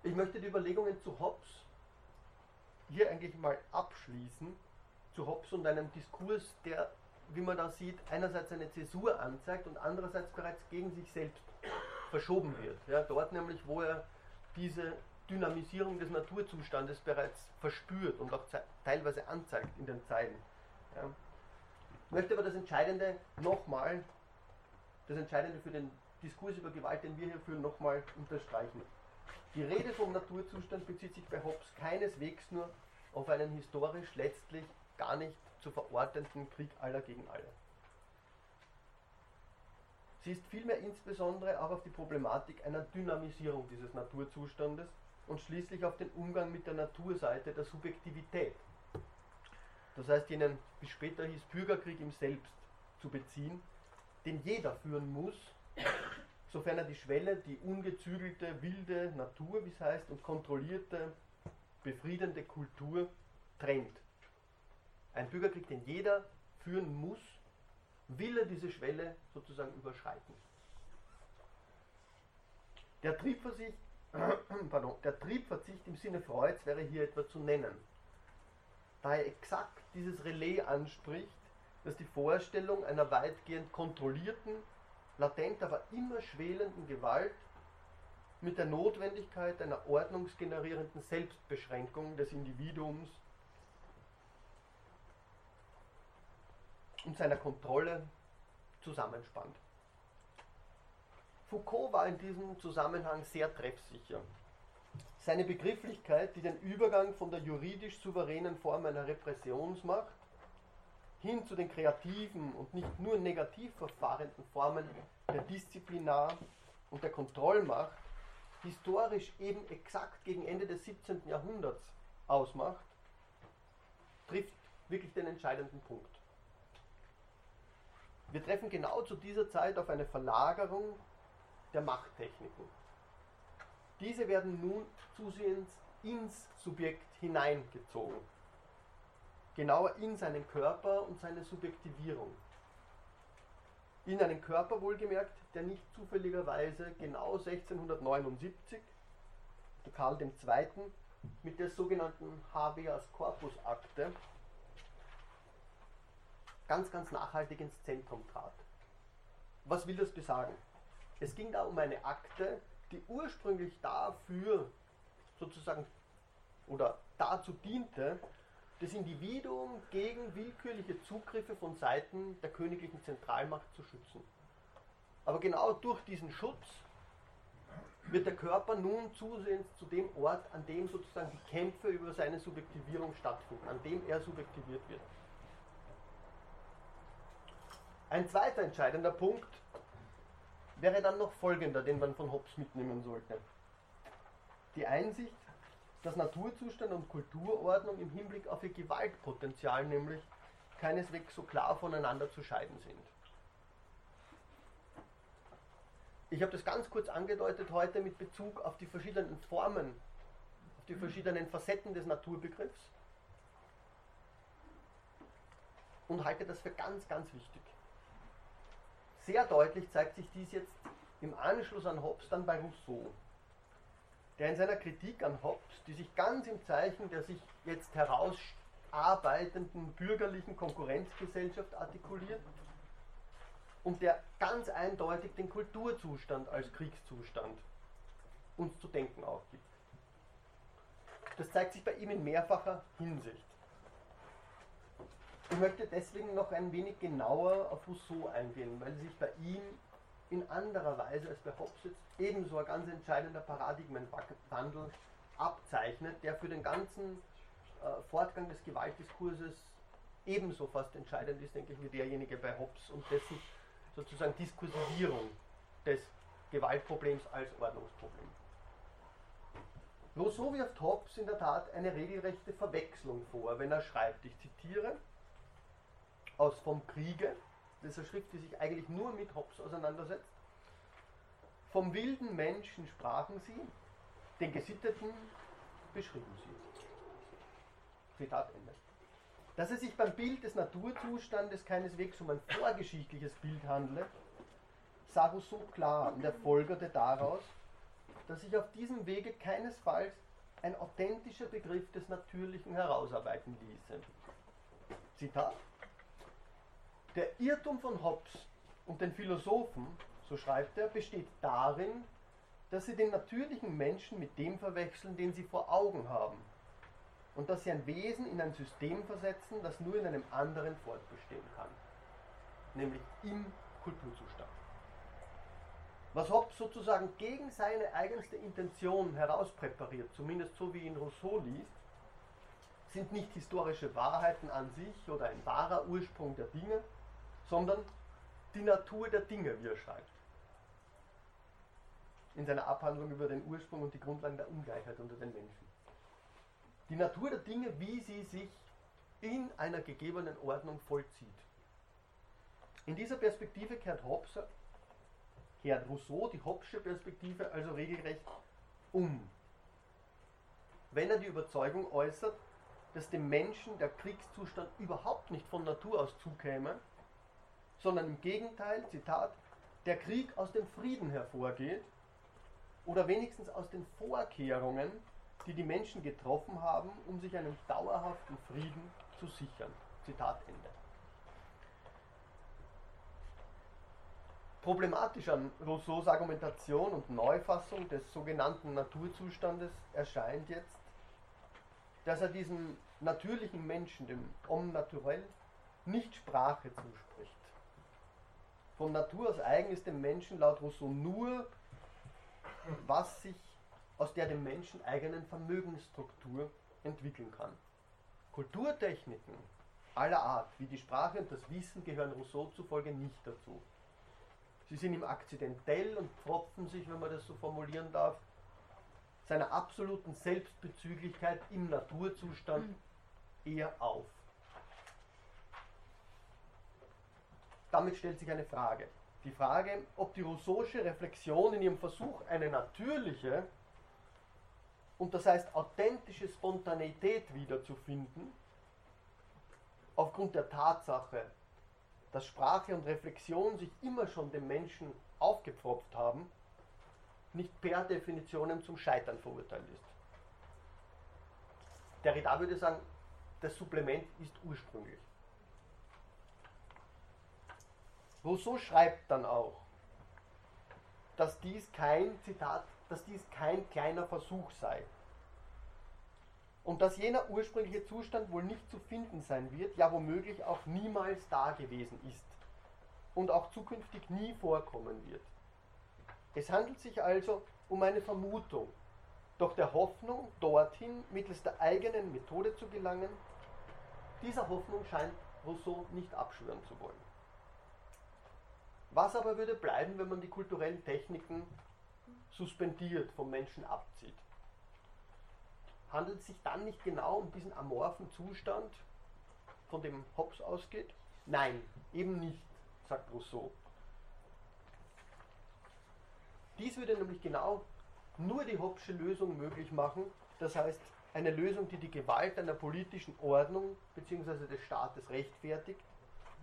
Ich möchte die Überlegungen zu Hobbes hier eigentlich mal abschließen, zu Hobbes und einem Diskurs, der, wie man da sieht, einerseits eine Zäsur anzeigt und andererseits bereits gegen sich selbst verschoben wird. Ja, dort nämlich, wo er diese Dynamisierung des Naturzustandes bereits verspürt und auch teilweise anzeigt in den Zeilen. Ja. Ich möchte aber das Entscheidende nochmal, das Entscheidende für den Diskurs über Gewalt, den wir hier führen, nochmal unterstreichen. Die Rede vom Naturzustand bezieht sich bei Hobbes keineswegs nur auf einen historisch letztlich gar nicht zu verortenden Krieg aller gegen alle. Sie ist vielmehr insbesondere auch auf die Problematik einer Dynamisierung dieses Naturzustandes und schließlich auf den Umgang mit der Naturseite der Subjektivität. Das heißt, jenen, wie später hieß, Bürgerkrieg im Selbst zu beziehen, den jeder führen muss, sofern er die Schwelle, die ungezügelte, wilde Natur, wie es heißt, und kontrollierte, befriedende Kultur trennt. Ein Bürgerkrieg, den jeder führen muss, will er diese Schwelle sozusagen überschreiten. Der Triebversicht pardon, der Triebverzicht im Sinne Freuds wäre hier etwa zu nennen. Da er exakt dieses Relais anspricht, dass die Vorstellung einer weitgehend kontrollierten, latent, aber immer schwelenden Gewalt mit der Notwendigkeit einer ordnungsgenerierenden Selbstbeschränkung des Individuums und seiner Kontrolle zusammenspannt. Foucault war in diesem Zusammenhang sehr treffsicher. Seine Begrifflichkeit, die den Übergang von der juridisch souveränen Form einer Repressionsmacht hin zu den kreativen und nicht nur negativ verfahrenden Formen der Disziplinar- und der Kontrollmacht historisch eben exakt gegen Ende des 17. Jahrhunderts ausmacht, trifft wirklich den entscheidenden Punkt. Wir treffen genau zu dieser Zeit auf eine Verlagerung der Machttechniken. Diese werden nun zusehends ins Subjekt hineingezogen. Genauer in seinen Körper und seine Subjektivierung. In einen Körper wohlgemerkt, der nicht zufälligerweise genau 1679 Karl II. mit der sogenannten Habeas Corpus Akte ganz, ganz nachhaltig ins Zentrum trat. Was will das besagen? Es ging da um eine Akte, die ursprünglich dafür sozusagen oder dazu diente, das Individuum gegen willkürliche Zugriffe von Seiten der königlichen Zentralmacht zu schützen. Aber genau durch diesen Schutz wird der Körper nun zusehends zu dem Ort, an dem sozusagen die Kämpfe über seine Subjektivierung stattfinden, an dem er subjektiviert wird. Ein zweiter entscheidender Punkt wäre dann noch folgender, den man von Hobbes mitnehmen sollte. Die Einsicht, dass Naturzustand und Kulturordnung im Hinblick auf ihr Gewaltpotenzial nämlich keineswegs so klar voneinander zu scheiden sind. Ich habe das ganz kurz angedeutet heute mit Bezug auf die verschiedenen Formen, auf die verschiedenen Facetten des Naturbegriffs und halte das für ganz, ganz wichtig. Sehr deutlich zeigt sich dies jetzt im Anschluss an Hobbes dann bei Rousseau, der in seiner Kritik an Hobbes, die sich ganz im Zeichen der sich jetzt herausarbeitenden bürgerlichen Konkurrenzgesellschaft artikuliert und der ganz eindeutig den Kulturzustand als Kriegszustand uns zu denken aufgibt. Das zeigt sich bei ihm in mehrfacher Hinsicht. Ich möchte deswegen noch ein wenig genauer auf Rousseau eingehen, weil sich bei ihm in anderer Weise als bei Hobbes jetzt ebenso ein ganz entscheidender Paradigmenwandel abzeichnet, der für den ganzen äh, Fortgang des Gewaltdiskurses ebenso fast entscheidend ist, denke ich, wie derjenige bei Hobbes und dessen sozusagen Diskursivierung des Gewaltproblems als Ordnungsproblem. Rousseau wirft Hobbes in der Tat eine regelrechte Verwechslung vor, wenn er schreibt, ich zitiere, aus Vom Kriege, das ist eine Schrift, die sich eigentlich nur mit Hobbes auseinandersetzt. Vom wilden Menschen sprachen sie, den Gesitteten beschrieben sie. Zitat Ende. Dass es sich beim Bild des Naturzustandes keineswegs um ein vorgeschichtliches Bild handle, sah Rousseau klar und er folgerte daraus, dass sich auf diesem Wege keinesfalls ein authentischer Begriff des Natürlichen herausarbeiten ließe. Zitat der Irrtum von Hobbes und den Philosophen, so schreibt er, besteht darin, dass sie den natürlichen Menschen mit dem verwechseln, den sie vor Augen haben. Und dass sie ein Wesen in ein System versetzen, das nur in einem anderen fortbestehen kann. Nämlich im Kulturzustand. Was Hobbes sozusagen gegen seine eigenste Intention herauspräpariert, zumindest so wie ihn Rousseau liest, sind nicht historische Wahrheiten an sich oder ein wahrer Ursprung der Dinge, sondern die Natur der Dinge, wie er schreibt. In seiner Abhandlung über den Ursprung und die Grundlagen der Ungleichheit unter den Menschen. Die Natur der Dinge, wie sie sich in einer gegebenen Ordnung vollzieht. In dieser Perspektive kehrt Hobbes, kehrt Rousseau die Hobbesche Perspektive also regelrecht um. Wenn er die Überzeugung äußert, dass dem Menschen der Kriegszustand überhaupt nicht von Natur aus zukäme, sondern im Gegenteil, Zitat, der Krieg aus dem Frieden hervorgeht oder wenigstens aus den Vorkehrungen, die die Menschen getroffen haben, um sich einen dauerhaften Frieden zu sichern. Zitat Ende. Problematisch an Rousseaus Argumentation und Neufassung des sogenannten Naturzustandes erscheint jetzt, dass er diesem natürlichen Menschen, dem Homme naturel, nicht Sprache zuspricht. Von Natur aus eigen ist dem Menschen laut Rousseau nur, was sich aus der dem Menschen eigenen Vermögensstruktur entwickeln kann. Kulturtechniken aller Art, wie die Sprache und das Wissen, gehören Rousseau zufolge nicht dazu. Sie sind ihm akzidentell und pfropfen sich, wenn man das so formulieren darf, seiner absoluten Selbstbezüglichkeit im Naturzustand mhm. eher auf. Damit stellt sich eine Frage. Die Frage, ob die Rousseausche Reflexion in ihrem Versuch, eine natürliche und das heißt authentische Spontaneität wiederzufinden, aufgrund der Tatsache, dass Sprache und Reflexion sich immer schon dem Menschen aufgepfropft haben, nicht per Definition zum Scheitern verurteilt ist. Derrida würde sagen, das Supplement ist ursprünglich. Rousseau schreibt dann auch, dass dies kein Zitat, dass dies kein kleiner Versuch sei, und dass jener ursprüngliche Zustand wohl nicht zu finden sein wird, ja womöglich auch niemals da gewesen ist und auch zukünftig nie vorkommen wird. Es handelt sich also um eine Vermutung, doch der Hoffnung, dorthin mittels der eigenen Methode zu gelangen, dieser Hoffnung scheint Rousseau nicht abschwören zu wollen. Was aber würde bleiben, wenn man die kulturellen Techniken suspendiert, vom Menschen abzieht? handelt es sich dann nicht genau um diesen amorphen Zustand, von dem Hobbes ausgeht? Nein, eben nicht, sagt Rousseau. Dies würde nämlich genau nur die Hobbesche Lösung möglich machen, das heißt eine Lösung, die die Gewalt einer politischen Ordnung bzw. des Staates rechtfertigt,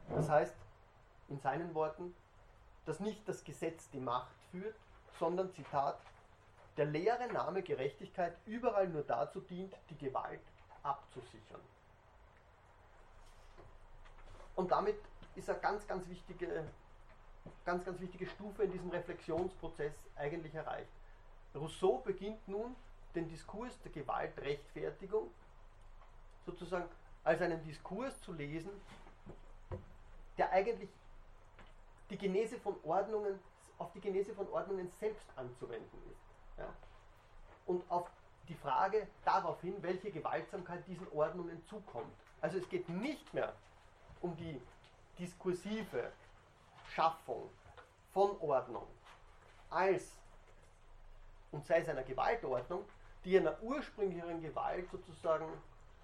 das heißt in seinen Worten, dass nicht das Gesetz die Macht führt, sondern, Zitat, der leere Name Gerechtigkeit überall nur dazu dient, die Gewalt abzusichern. Und damit ist eine ganz, ganz wichtige, ganz, ganz wichtige Stufe in diesem Reflexionsprozess eigentlich erreicht. Rousseau beginnt nun den Diskurs der Gewaltrechtfertigung sozusagen als einen Diskurs zu lesen, der eigentlich die Genese von Ordnungen, auf die Genese von Ordnungen selbst anzuwenden ist. Ja? Und auf die Frage darauf hin, welche Gewaltsamkeit diesen Ordnungen zukommt. Also es geht nicht mehr um die diskursive Schaffung von Ordnung als, und sei es einer Gewaltordnung, die einer ursprünglicheren Gewalt sozusagen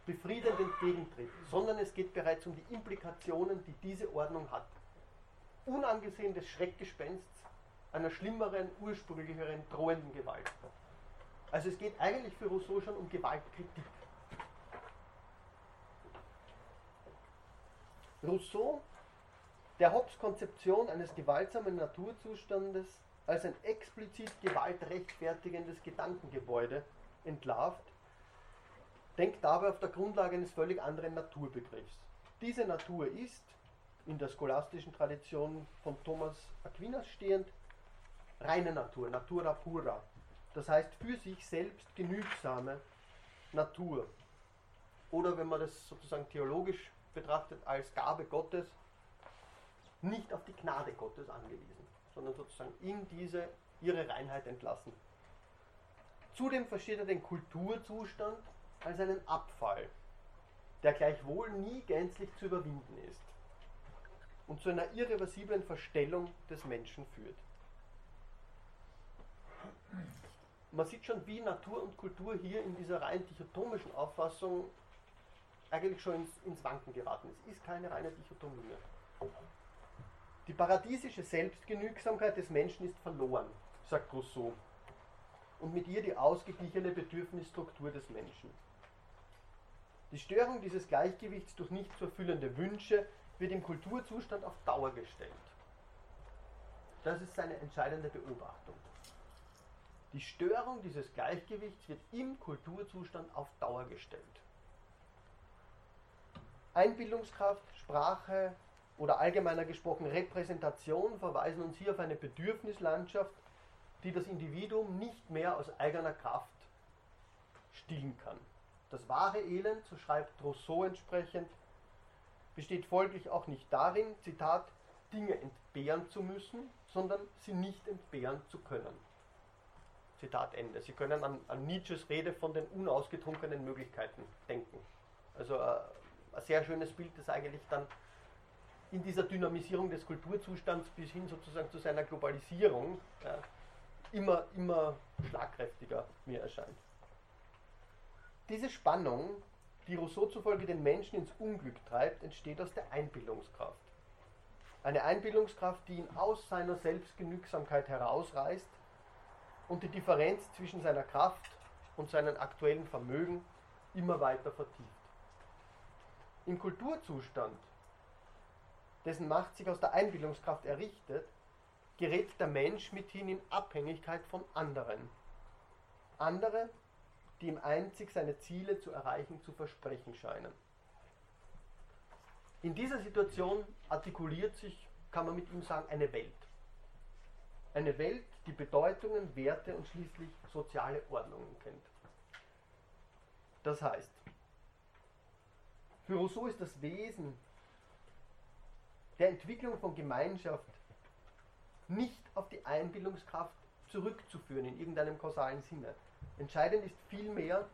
befriedend entgegentritt, sondern es geht bereits um die Implikationen, die diese Ordnung hat. Unangesehen des Schreckgespensts einer schlimmeren, ursprünglicheren, drohenden Gewalt. Also es geht eigentlich für Rousseau schon um Gewaltkritik. Rousseau, der Hobbes Konzeption eines gewaltsamen Naturzustandes als ein explizit gewaltrechtfertigendes Gedankengebäude entlarvt, denkt dabei auf der Grundlage eines völlig anderen Naturbegriffs. Diese Natur ist, in der scholastischen Tradition von Thomas Aquinas stehend, reine Natur, Natura pura. Das heißt für sich selbst genügsame Natur. Oder wenn man das sozusagen theologisch betrachtet als Gabe Gottes, nicht auf die Gnade Gottes angewiesen, sondern sozusagen in diese ihre Reinheit entlassen. Zudem versteht er den Kulturzustand als einen Abfall, der gleichwohl nie gänzlich zu überwinden ist und zu einer irreversiblen Verstellung des Menschen führt. Man sieht schon, wie Natur und Kultur hier in dieser rein dichotomischen Auffassung eigentlich schon ins, ins Wanken geraten ist. Es ist keine reine Dichotomie mehr. Die paradiesische Selbstgenügsamkeit des Menschen ist verloren, sagt Rousseau. Und mit ihr die ausgeglichene Bedürfnisstruktur des Menschen. Die Störung dieses Gleichgewichts durch nicht zu erfüllende Wünsche wird im Kulturzustand auf Dauer gestellt. Das ist seine entscheidende Beobachtung. Die Störung dieses Gleichgewichts wird im Kulturzustand auf Dauer gestellt. Einbildungskraft, Sprache, oder allgemeiner gesprochen Repräsentation verweisen uns hier auf eine Bedürfnislandschaft, die das Individuum nicht mehr aus eigener Kraft stillen kann. Das wahre Elend, so schreibt Rousseau entsprechend, besteht folglich auch nicht darin, Zitat, Dinge entbehren zu müssen, sondern sie nicht entbehren zu können. Zitat Ende. Sie können an, an Nietzsches Rede von den unausgetrunkenen Möglichkeiten denken. Also äh, ein sehr schönes Bild, das eigentlich dann in dieser Dynamisierung des Kulturzustands bis hin sozusagen zu seiner Globalisierung ja, immer, immer schlagkräftiger mir erscheint. Diese Spannung, die Rousseau zufolge den Menschen ins Unglück treibt, entsteht aus der Einbildungskraft. Eine Einbildungskraft, die ihn aus seiner Selbstgenügsamkeit herausreißt und die Differenz zwischen seiner Kraft und seinem aktuellen Vermögen immer weiter vertieft. Im Kulturzustand, dessen Macht sich aus der Einbildungskraft errichtet, gerät der Mensch mithin in Abhängigkeit von anderen. Andere, die ihm einzig seine Ziele zu erreichen zu versprechen scheinen. In dieser Situation artikuliert sich, kann man mit ihm sagen, eine Welt. Eine Welt, die Bedeutungen, Werte und schließlich soziale Ordnungen kennt. Das heißt, für Rousseau ist das Wesen der Entwicklung von Gemeinschaft nicht auf die Einbildungskraft zurückzuführen in irgendeinem kausalen Sinne. Entscheidend ist vielmehr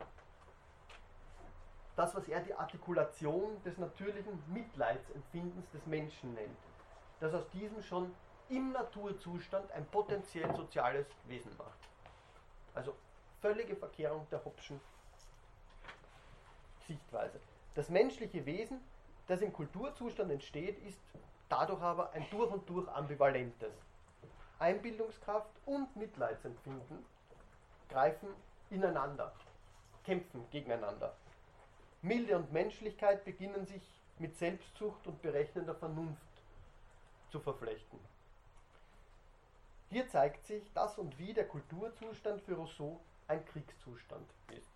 das, was er die Artikulation des natürlichen Mitleidsempfindens des Menschen nennt, das aus diesem schon im Naturzustand ein potenziell soziales Wesen macht. Also völlige Verkehrung der Hobbschen Sichtweise. Das menschliche Wesen, das im Kulturzustand entsteht, ist dadurch aber ein durch und durch ambivalentes. Einbildungskraft und Mitleidsempfinden greifen ineinander, kämpfen gegeneinander. Milde und Menschlichkeit beginnen sich mit Selbstzucht und berechnender Vernunft zu verflechten. Hier zeigt sich, dass und wie der Kulturzustand für Rousseau ein Kriegszustand ist.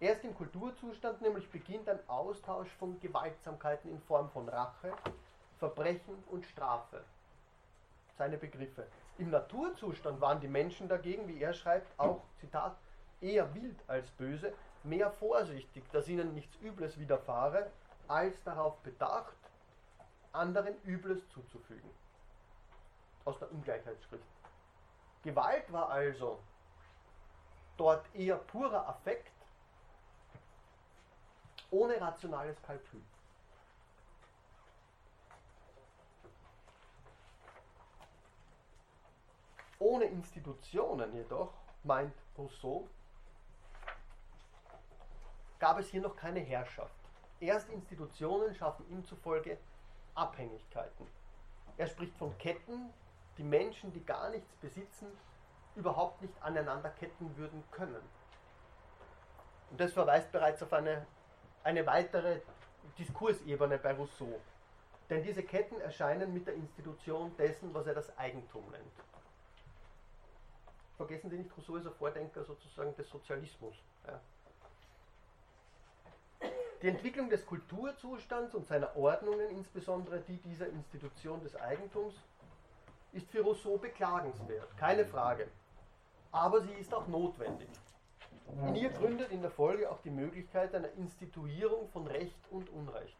Erst im Kulturzustand nämlich beginnt ein Austausch von Gewaltsamkeiten in Form von Rache, Verbrechen und Strafe. Seine Begriffe. Im Naturzustand waren die Menschen dagegen, wie er schreibt, auch, Zitat, eher wild als böse, mehr vorsichtig, dass ihnen nichts Übles widerfahre, als darauf bedacht, anderen Übles zuzufügen. Aus der Ungleichheitsschrift. Gewalt war also dort eher purer Affekt, ohne rationales Kalkül. Ohne Institutionen jedoch, meint Rousseau, gab es hier noch keine Herrschaft. Erst Institutionen schaffen ihm zufolge Abhängigkeiten. Er spricht von Ketten, die Menschen, die gar nichts besitzen, überhaupt nicht aneinander ketten würden können. Und das verweist bereits auf eine, eine weitere Diskursebene bei Rousseau. Denn diese Ketten erscheinen mit der Institution dessen, was er das Eigentum nennt. Vergessen Sie nicht, Rousseau ist ein Vordenker sozusagen des Sozialismus. Ja. Die Entwicklung des Kulturzustands und seiner Ordnungen, insbesondere die dieser Institution des Eigentums, ist für Rousseau beklagenswert, keine Frage. Aber sie ist auch notwendig. In ihr gründet in der Folge auch die Möglichkeit einer Instituierung von Recht und Unrecht.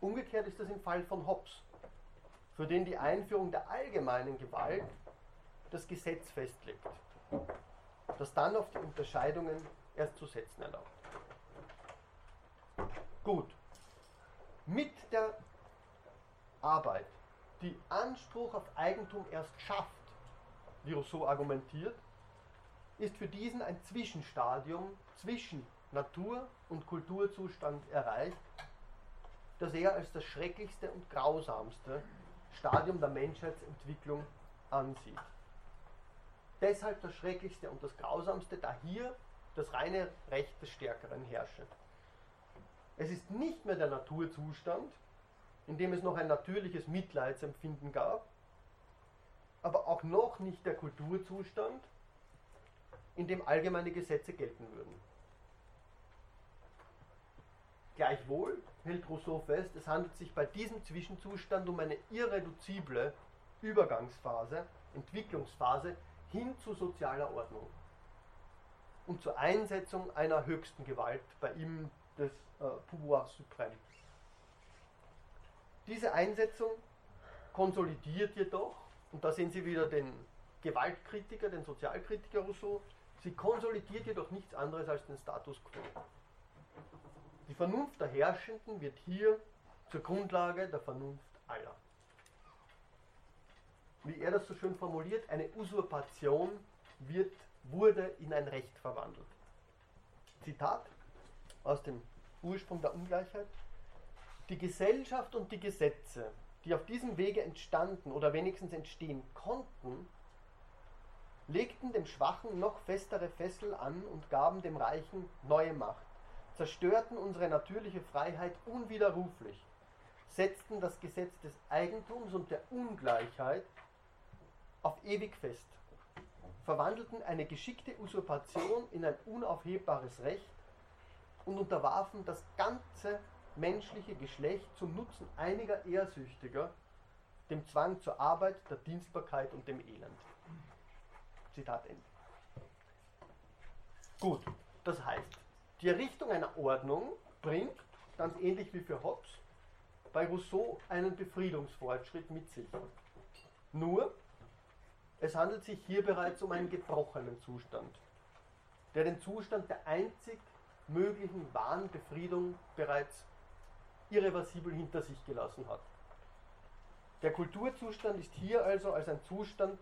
Umgekehrt ist das im Fall von Hobbes, für den die Einführung der allgemeinen Gewalt das Gesetz festlegt, das dann auf die Unterscheidungen erst zu setzen erlaubt. Gut. Mit der Arbeit, die Anspruch auf Eigentum erst schafft, wie Rousseau argumentiert, ist für diesen ein Zwischenstadium zwischen Natur- und Kulturzustand erreicht, das er als das schrecklichste und grausamste Stadium der Menschheitsentwicklung ansieht. Deshalb das schrecklichste und das grausamste, da hier das reine Recht des Stärkeren herrsche. Es ist nicht mehr der Naturzustand, in dem es noch ein natürliches Mitleidsempfinden gab, aber auch noch nicht der Kulturzustand, in dem allgemeine Gesetze gelten würden. Gleichwohl hält Rousseau fest, es handelt sich bei diesem Zwischenzustand um eine irreduzible Übergangsphase, Entwicklungsphase hin zu sozialer Ordnung und zur Einsetzung einer höchsten Gewalt, bei ihm des äh, Pouvoir suprême. Diese Einsetzung konsolidiert jedoch, und da sehen Sie wieder den Gewaltkritiker, den Sozialkritiker Rousseau, sie konsolidiert jedoch nichts anderes als den Status quo. Die Vernunft der Herrschenden wird hier zur Grundlage der Vernunft aller. Wie er das so schön formuliert, eine Usurpation wird, wurde in ein Recht verwandelt. Zitat aus dem Ursprung der Ungleichheit. Die Gesellschaft und die Gesetze, die auf diesem Wege entstanden oder wenigstens entstehen konnten, legten dem Schwachen noch festere Fessel an und gaben dem Reichen neue Macht, zerstörten unsere natürliche Freiheit unwiderruflich, setzten das Gesetz des Eigentums und der Ungleichheit auf ewig fest, verwandelten eine geschickte Usurpation in ein unaufhebbares Recht und unterwarfen das ganze menschliche Geschlecht zum Nutzen einiger Ehrsüchtiger dem Zwang zur Arbeit, der Dienstbarkeit und dem Elend. Zitat Ende. Gut, das heißt, die Errichtung einer Ordnung bringt, ganz ähnlich wie für Hobbes, bei Rousseau einen Befriedungsfortschritt mit sich. Nur, es handelt sich hier bereits um einen gebrochenen Zustand, der den Zustand der einzig möglichen wahren Befriedung bereits irreversibel hinter sich gelassen hat. Der Kulturzustand ist hier also als ein Zustand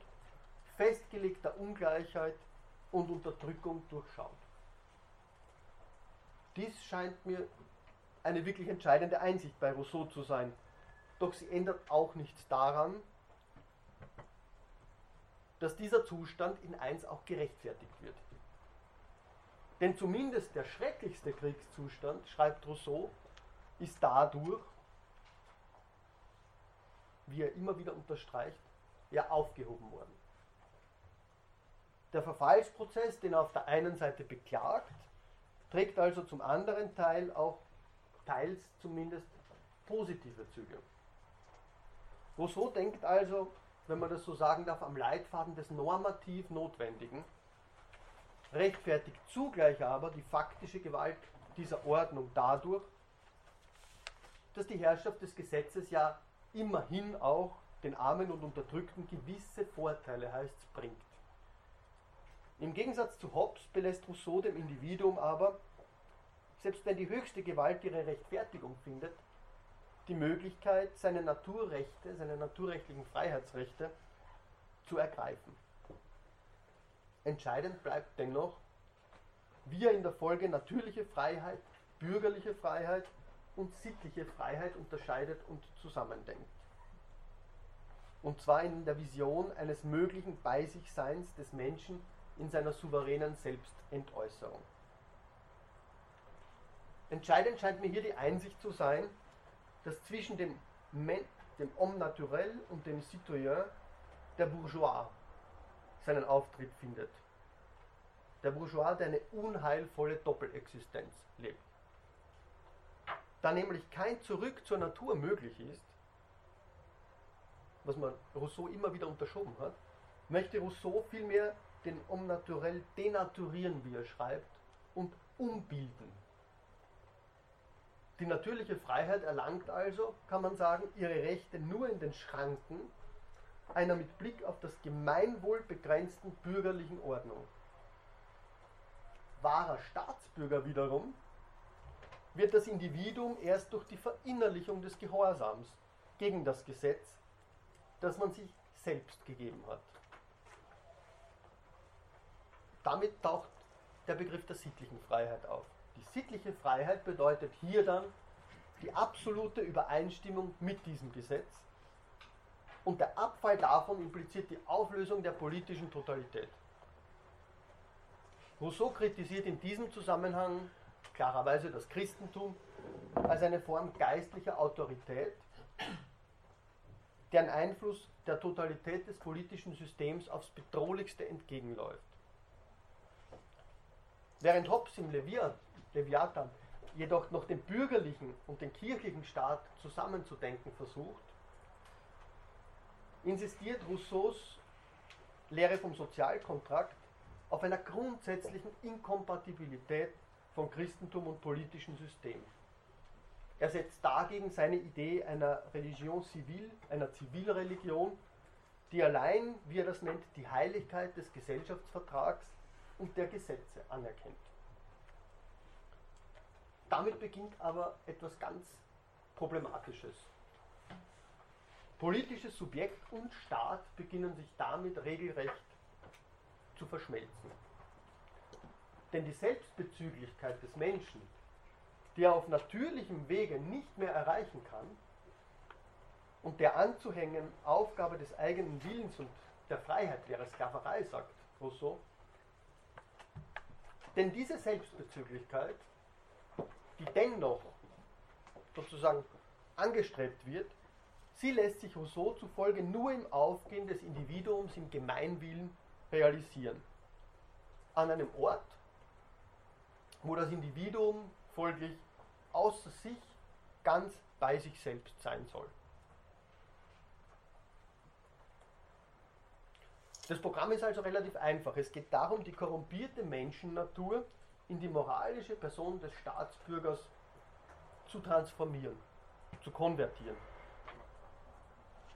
festgelegter Ungleichheit und Unterdrückung durchschaut. Dies scheint mir eine wirklich entscheidende Einsicht bei Rousseau zu sein. Doch sie ändert auch nichts daran, dass dieser Zustand in eins auch gerechtfertigt wird. Denn zumindest der schrecklichste Kriegszustand, schreibt Rousseau, ist dadurch, wie er immer wieder unterstreicht, ja aufgehoben worden. Der Verfallsprozess, den er auf der einen Seite beklagt, trägt also zum anderen Teil auch teils zumindest positive Züge. Rousseau denkt also, wenn man das so sagen darf, am Leitfaden des normativ Notwendigen, rechtfertigt zugleich aber die faktische Gewalt dieser Ordnung dadurch, dass die Herrschaft des Gesetzes ja immerhin auch den Armen und Unterdrückten gewisse Vorteile, heißt bringt. Im Gegensatz zu Hobbes belässt Rousseau dem Individuum aber, selbst wenn die höchste Gewalt ihre Rechtfertigung findet, die Möglichkeit, seine Naturrechte, seine naturrechtlichen Freiheitsrechte zu ergreifen. Entscheidend bleibt dennoch, wie er in der Folge natürliche Freiheit, bürgerliche Freiheit und sittliche Freiheit unterscheidet und zusammendenkt. Und zwar in der Vision eines möglichen Beisichseins des Menschen in seiner souveränen Selbstentäußerung. Entscheidend scheint mir hier die Einsicht zu sein, dass zwischen dem, dem Homme naturel und dem Citoyen der Bourgeois seinen Auftritt findet. Der Bourgeois, der eine unheilvolle Doppelexistenz lebt. Da nämlich kein Zurück zur Natur möglich ist, was man Rousseau immer wieder unterschoben hat, möchte Rousseau vielmehr den Homme naturel denaturieren, wie er schreibt, und umbilden. Die natürliche Freiheit erlangt also, kann man sagen, ihre Rechte nur in den Schranken einer mit Blick auf das Gemeinwohl begrenzten bürgerlichen Ordnung. Wahrer Staatsbürger wiederum wird das Individuum erst durch die Verinnerlichung des Gehorsams gegen das Gesetz, das man sich selbst gegeben hat. Damit taucht der Begriff der sittlichen Freiheit auf. Die sittliche Freiheit bedeutet hier dann die absolute Übereinstimmung mit diesem Gesetz und der Abfall davon impliziert die Auflösung der politischen Totalität. Rousseau kritisiert in diesem Zusammenhang klarerweise das Christentum als eine Form geistlicher Autorität, deren Einfluss der Totalität des politischen Systems aufs bedrohlichste entgegenläuft. Während Hobbes im Leviathan jedoch noch den bürgerlichen und den kirchlichen Staat zusammenzudenken versucht, insistiert Rousseaus Lehre vom Sozialkontrakt auf einer grundsätzlichen Inkompatibilität von Christentum und politischem System. Er setzt dagegen seine Idee einer Religion civil, einer Zivilreligion, die allein, wie er das nennt, die Heiligkeit des Gesellschaftsvertrags und der Gesetze anerkennt. Damit beginnt aber etwas ganz Problematisches. Politisches Subjekt und Staat beginnen sich damit regelrecht zu verschmelzen. Denn die Selbstbezüglichkeit des Menschen, die er auf natürlichem Wege nicht mehr erreichen kann, und der anzuhängen Aufgabe des eigenen Willens und der Freiheit wäre Sklaverei, sagt Rousseau. Denn diese Selbstbezüglichkeit, die dennoch sozusagen angestrebt wird, sie lässt sich Rousseau zufolge nur im Aufgehen des Individuums im Gemeinwillen realisieren. An einem Ort, wo das Individuum folglich außer sich ganz bei sich selbst sein soll. Das Programm ist also relativ einfach. Es geht darum, die korrumpierte Menschennatur in die moralische Person des Staatsbürgers zu transformieren, zu konvertieren.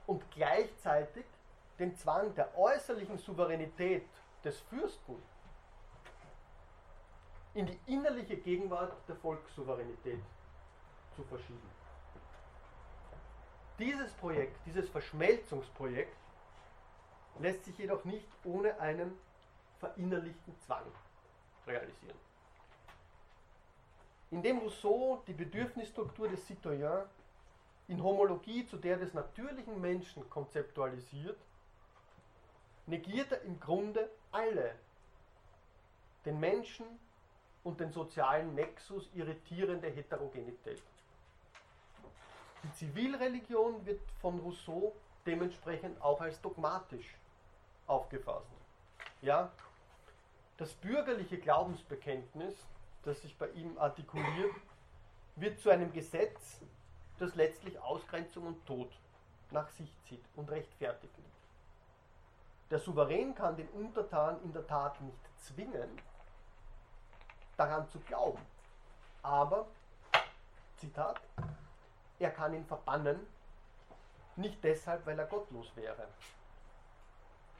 Und gleichzeitig den Zwang der äußerlichen Souveränität des Fürsten in die innerliche Gegenwart der Volkssouveränität zu verschieben. Dieses Projekt, dieses Verschmelzungsprojekt lässt sich jedoch nicht ohne einen verinnerlichten Zwang realisieren. Indem Rousseau die Bedürfnisstruktur des Citoyen in Homologie zu der des natürlichen Menschen konzeptualisiert, negiert er im Grunde alle den Menschen und den sozialen Nexus irritierende Heterogenität. Die Zivilreligion wird von Rousseau dementsprechend auch als dogmatisch aufgefasst. Ja, das bürgerliche Glaubensbekenntnis, das sich bei ihm artikuliert, wird zu einem Gesetz, das letztlich Ausgrenzung und Tod nach sich zieht und rechtfertigt. Der Souverän kann den Untertan in der Tat nicht zwingen, daran zu glauben. Aber, Zitat, er kann ihn verbannen, nicht deshalb, weil er gottlos wäre,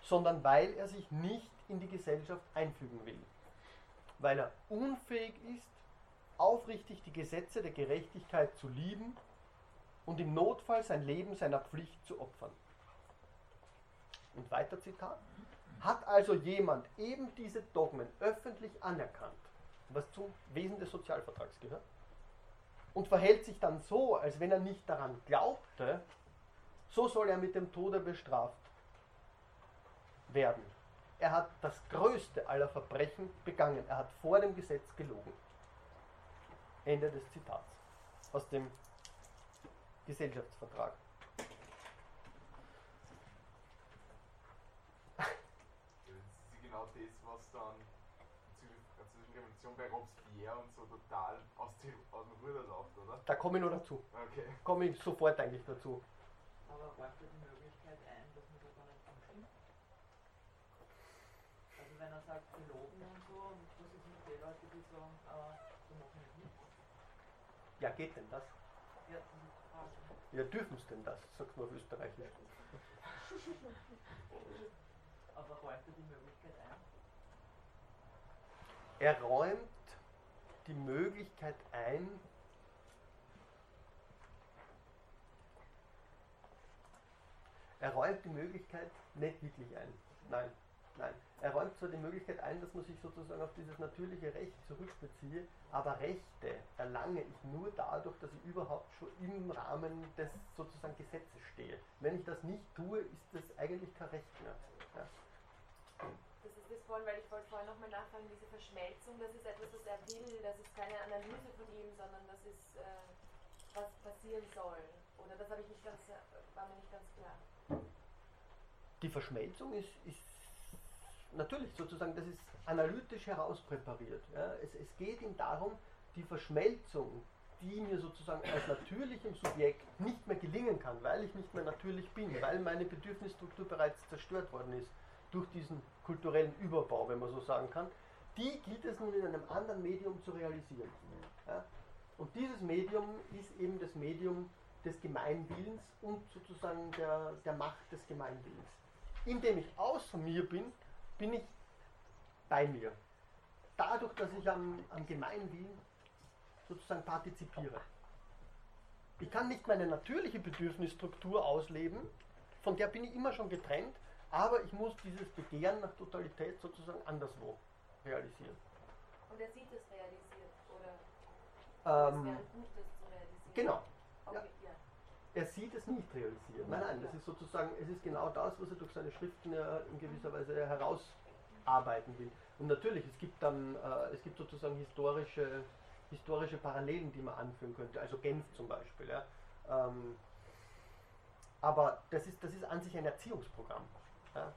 sondern weil er sich nicht in die Gesellschaft einfügen will, weil er unfähig ist, aufrichtig die Gesetze der Gerechtigkeit zu lieben und im Notfall sein Leben seiner Pflicht zu opfern. Und weiter Zitat. Hat also jemand eben diese Dogmen öffentlich anerkannt, was zum Wesen des Sozialvertrags gehört, und verhält sich dann so, als wenn er nicht daran glaubte, so soll er mit dem Tode bestraft werden. Er hat das größte aller Verbrechen begangen. Er hat vor dem Gesetz gelogen. Ende des Zitats aus dem Gesellschaftsvertrag. Das ist genau das, was dann zwischen Revolution bei Robespierre und so total aus, dem Ruder läuft, oder? Da komme ich noch dazu. Okay. Komme ich sofort eigentlich dazu. Aber er die Möglichkeit ein, dass man da gar nicht zustimmt? Sagt, wir loben und so, und was ist mit den Leuten, die sagen, äh, wir machen das nicht? Ja, geht denn das? Ja, das die. Ja, dürfen es denn das? Sagt man auf Österreichisch. Aber räumt er die Möglichkeit ein? Er räumt die Möglichkeit ein, er räumt die Möglichkeit nicht wirklich ein. Nein, nein. Er räumt zwar die Möglichkeit ein, dass man sich sozusagen auf dieses natürliche Recht zurückbeziehe, aber Rechte erlange ich nur dadurch, dass ich überhaupt schon im Rahmen des sozusagen Gesetzes stehe. Wenn ich das nicht tue, ist das eigentlich kein Recht mehr. Ja. Das ist das vorhin, weil ich wollte vorhin nochmal nachfragen, diese Verschmelzung, das ist etwas, was er will, das ist keine Analyse von ihm, sondern das ist, äh, was passieren soll. Oder das habe ich nicht ganz, war mir nicht ganz klar. Die Verschmelzung ist, ist natürlich sozusagen, das ist analytisch herauspräpariert. Ja. Es, es geht ihm darum, die Verschmelzung, die mir sozusagen als natürlichem Subjekt nicht mehr gelingen kann, weil ich nicht mehr natürlich bin, weil meine Bedürfnisstruktur bereits zerstört worden ist durch diesen kulturellen Überbau, wenn man so sagen kann, die gilt es nun in einem anderen Medium zu realisieren. Ja? Und dieses Medium ist eben das Medium des Gemeinwillens und sozusagen der, der Macht des Gemeinwillens. Indem ich außer mir bin, bin ich bei mir. Dadurch, dass ich am, am Gemeinwillen sozusagen partizipiere. Ich kann nicht meine natürliche Bedürfnisstruktur ausleben, von der bin ich immer schon getrennt, aber ich muss dieses Begehren nach Totalität sozusagen anderswo realisieren. Und er sieht es realisiert, oder? Ähm, es wäre gut, das zu realisieren. genau. Okay, ja. Er sieht es nicht realisieren. Nein, nein, das ist sozusagen, es ist genau das, was er durch seine Schriften ja in gewisser Weise herausarbeiten will. Und natürlich, es gibt dann, äh, es gibt sozusagen historische, historische Parallelen, die man anführen könnte, also Genf zum Beispiel. Ja. Ähm, aber das ist, das ist an sich ein Erziehungsprogramm. Ja.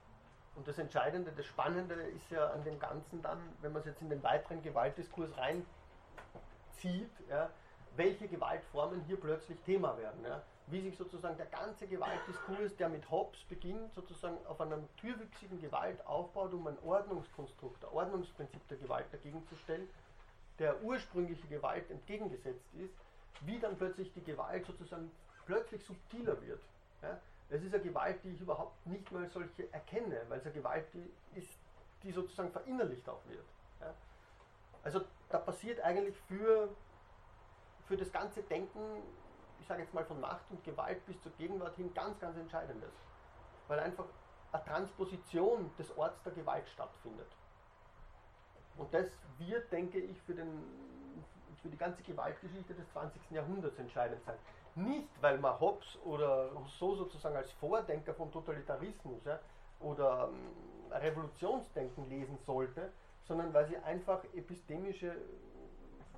Und das Entscheidende, das Spannende ist ja an dem Ganzen dann, wenn man es jetzt in den weiteren Gewaltdiskurs reinzieht, ja, welche Gewaltformen hier plötzlich Thema werden. Ja. Wie sich sozusagen der ganze Gewaltdiskurs, der mit Hobbes beginnt, sozusagen auf einer türwüchsigen Gewalt aufbaut, um ein Ordnungskonstrukt, ein Ordnungsprinzip der Gewalt dagegen zu stellen, der ursprüngliche Gewalt entgegengesetzt ist, wie dann plötzlich die Gewalt sozusagen plötzlich subtiler wird. Ja. Es ist eine Gewalt, die ich überhaupt nicht mal solche erkenne, weil es eine Gewalt die ist, die sozusagen verinnerlicht auch wird. Ja. Also da passiert eigentlich für, für das ganze Denken, ich sage jetzt mal von Macht und Gewalt bis zur Gegenwart hin, ganz, ganz Entscheidendes. Weil einfach eine Transposition des Orts der Gewalt stattfindet. Und das wird, denke ich, für, den, für die ganze Gewaltgeschichte des 20. Jahrhunderts entscheidend sein. Nicht, weil man Hobbes oder Rousseau sozusagen als Vordenker von Totalitarismus ja, oder ähm, Revolutionsdenken lesen sollte, sondern weil sie einfach epistemische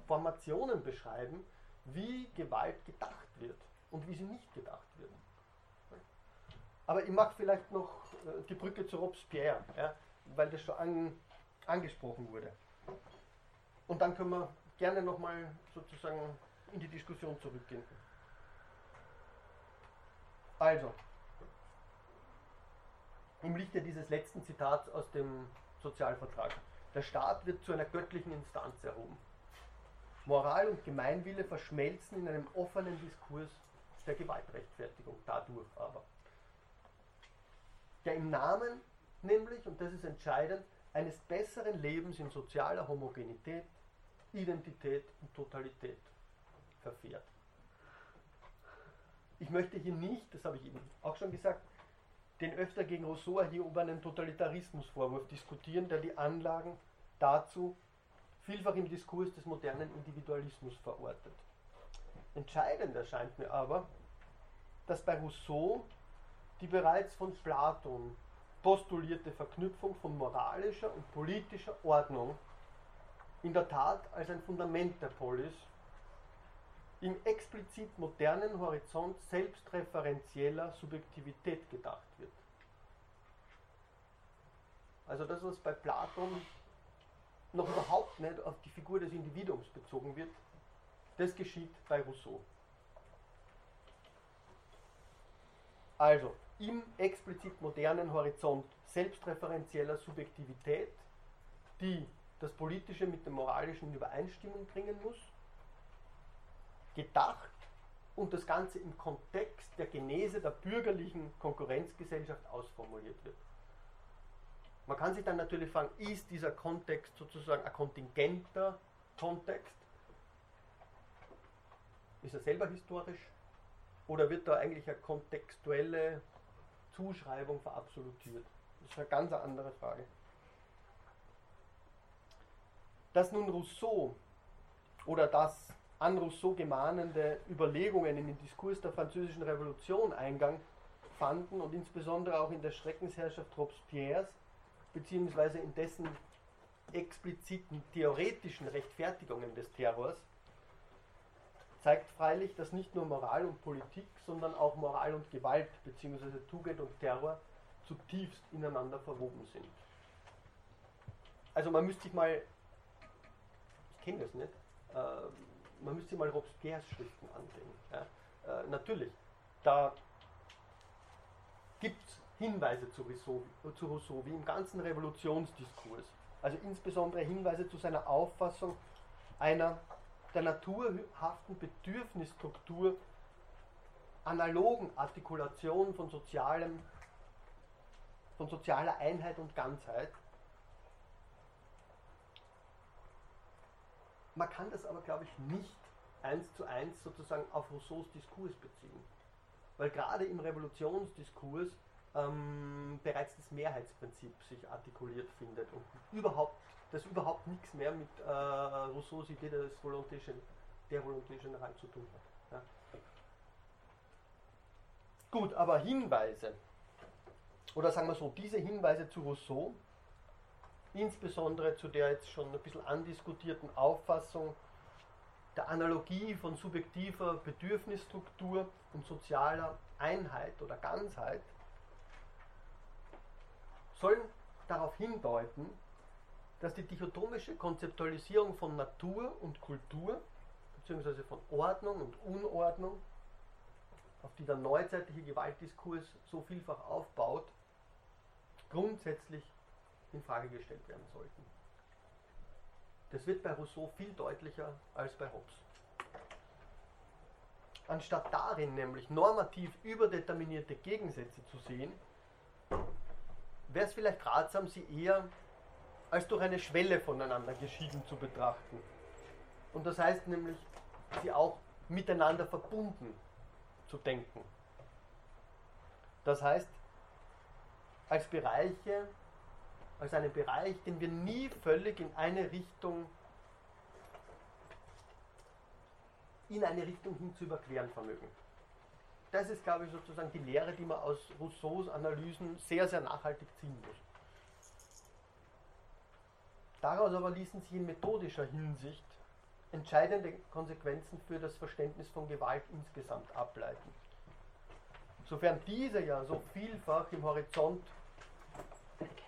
Formationen beschreiben, wie Gewalt gedacht wird und wie sie nicht gedacht wird. Aber ich mache vielleicht noch äh, die Brücke zu Robespierre, ja, weil das schon an, angesprochen wurde. Und dann können wir gerne nochmal sozusagen in die Diskussion zurückgehen. Also, im Lichte dieses letzten Zitats aus dem Sozialvertrag. Der Staat wird zu einer göttlichen Instanz erhoben. Moral und Gemeinwille verschmelzen in einem offenen Diskurs der Gewaltrechtfertigung dadurch aber. Der im Namen nämlich, und das ist entscheidend, eines besseren Lebens in sozialer Homogenität, Identität und Totalität verfährt. Ich möchte hier nicht, das habe ich Ihnen auch schon gesagt, den öfter gegen Rousseau erhobenen Totalitarismusvorwurf diskutieren, der die Anlagen dazu vielfach im Diskurs des modernen Individualismus verortet. Entscheidend erscheint mir aber, dass bei Rousseau die bereits von Platon postulierte Verknüpfung von moralischer und politischer Ordnung in der Tat als ein Fundament der Polis im explizit modernen Horizont selbstreferenzieller Subjektivität gedacht wird. Also das, was bei Platon noch überhaupt nicht auf die Figur des Individuums bezogen wird, das geschieht bei Rousseau. Also im explizit modernen Horizont selbstreferenzieller Subjektivität, die das Politische mit dem Moralischen in Übereinstimmung bringen muss, gedacht und das Ganze im Kontext der Genese der bürgerlichen Konkurrenzgesellschaft ausformuliert wird. Man kann sich dann natürlich fragen, ist dieser Kontext sozusagen ein kontingenter Kontext? Ist er selber historisch? Oder wird da eigentlich eine kontextuelle Zuschreibung verabsolutiert? Das ist eine ganz andere Frage. Dass nun Rousseau oder das an Rousseau gemahnende Überlegungen in den Diskurs der Französischen Revolution Eingang fanden und insbesondere auch in der Schreckensherrschaft Robespierres beziehungsweise in dessen expliziten theoretischen Rechtfertigungen des Terrors, zeigt freilich, dass nicht nur Moral und Politik, sondern auch Moral und Gewalt beziehungsweise Tugend und Terror zutiefst ineinander verwoben sind. Also man müsste sich mal, ich kenne das nicht, Äh, man müsste sich mal Robespierres Schriften ansehen. Ja? Äh, natürlich, da gibt es Hinweise zu Rousseau, zu Rousseau, wie im ganzen Revolutionsdiskurs. Also insbesondere Hinweise zu seiner Auffassung einer der naturhaften Bedürfnisstruktur analogen Artikulation von sozialem, von sozialer Einheit und Ganzheit. Man kann das aber, glaube ich, nicht eins zu eins sozusagen auf Rousseaus Diskurs beziehen. Weil gerade im Revolutionsdiskurs ähm, bereits das Mehrheitsprinzip sich artikuliert findet und überhaupt, das überhaupt nichts mehr mit äh, Rousseaus Idee des Volonté, der Volonté Générale zu tun hat. Ja. Gut, aber Hinweise, oder sagen wir so, diese Hinweise zu Rousseau, insbesondere zu der jetzt schon ein bisschen andiskutierten Auffassung der Analogie von subjektiver Bedürfnisstruktur und sozialer Einheit oder Ganzheit, sollen darauf hindeuten, dass die dichotomische Konzeptualisierung von Natur und Kultur, beziehungsweise von Ordnung und Unordnung, auf die der neuzeitliche Gewaltdiskurs so vielfach aufbaut, grundsätzlich in Frage gestellt werden sollten. Das wird bei Rousseau viel deutlicher als bei Hobbes. Anstatt darin nämlich normativ überdeterminierte Gegensätze zu sehen, wäre es vielleicht ratsam, sie eher als durch eine Schwelle voneinander geschieden zu betrachten. Und das heißt nämlich, sie auch miteinander verbunden zu denken. Das heißt, als Bereiche, als einen Bereich, den wir nie völlig in eine Richtung in eine Richtung hin zu überqueren vermögen. Das ist, glaube ich, sozusagen die Lehre, die man aus Rousseaus Analysen sehr, sehr nachhaltig ziehen muss. Daraus aber ließen sich in methodischer Hinsicht entscheidende Konsequenzen für das Verständnis von Gewalt insgesamt ableiten. Sofern diese ja so vielfach im Horizont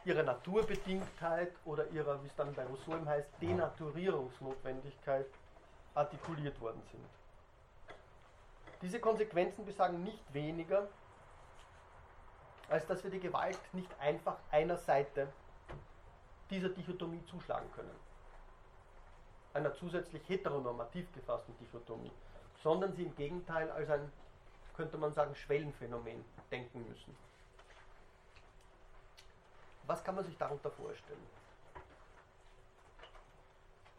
ihrer Naturbedingtheit oder ihrer, wie es dann bei Rousseau heißt, Denaturierungsnotwendigkeit artikuliert worden sind. Diese Konsequenzen besagen nicht weniger, als dass wir die Gewalt nicht einfach einer Seite dieser Dichotomie zuschlagen können, einer zusätzlich heteronormativ gefassten Dichotomie, sondern sie im Gegenteil als ein, könnte man sagen, Schwellenphänomen denken müssen. Was kann man sich darunter vorstellen?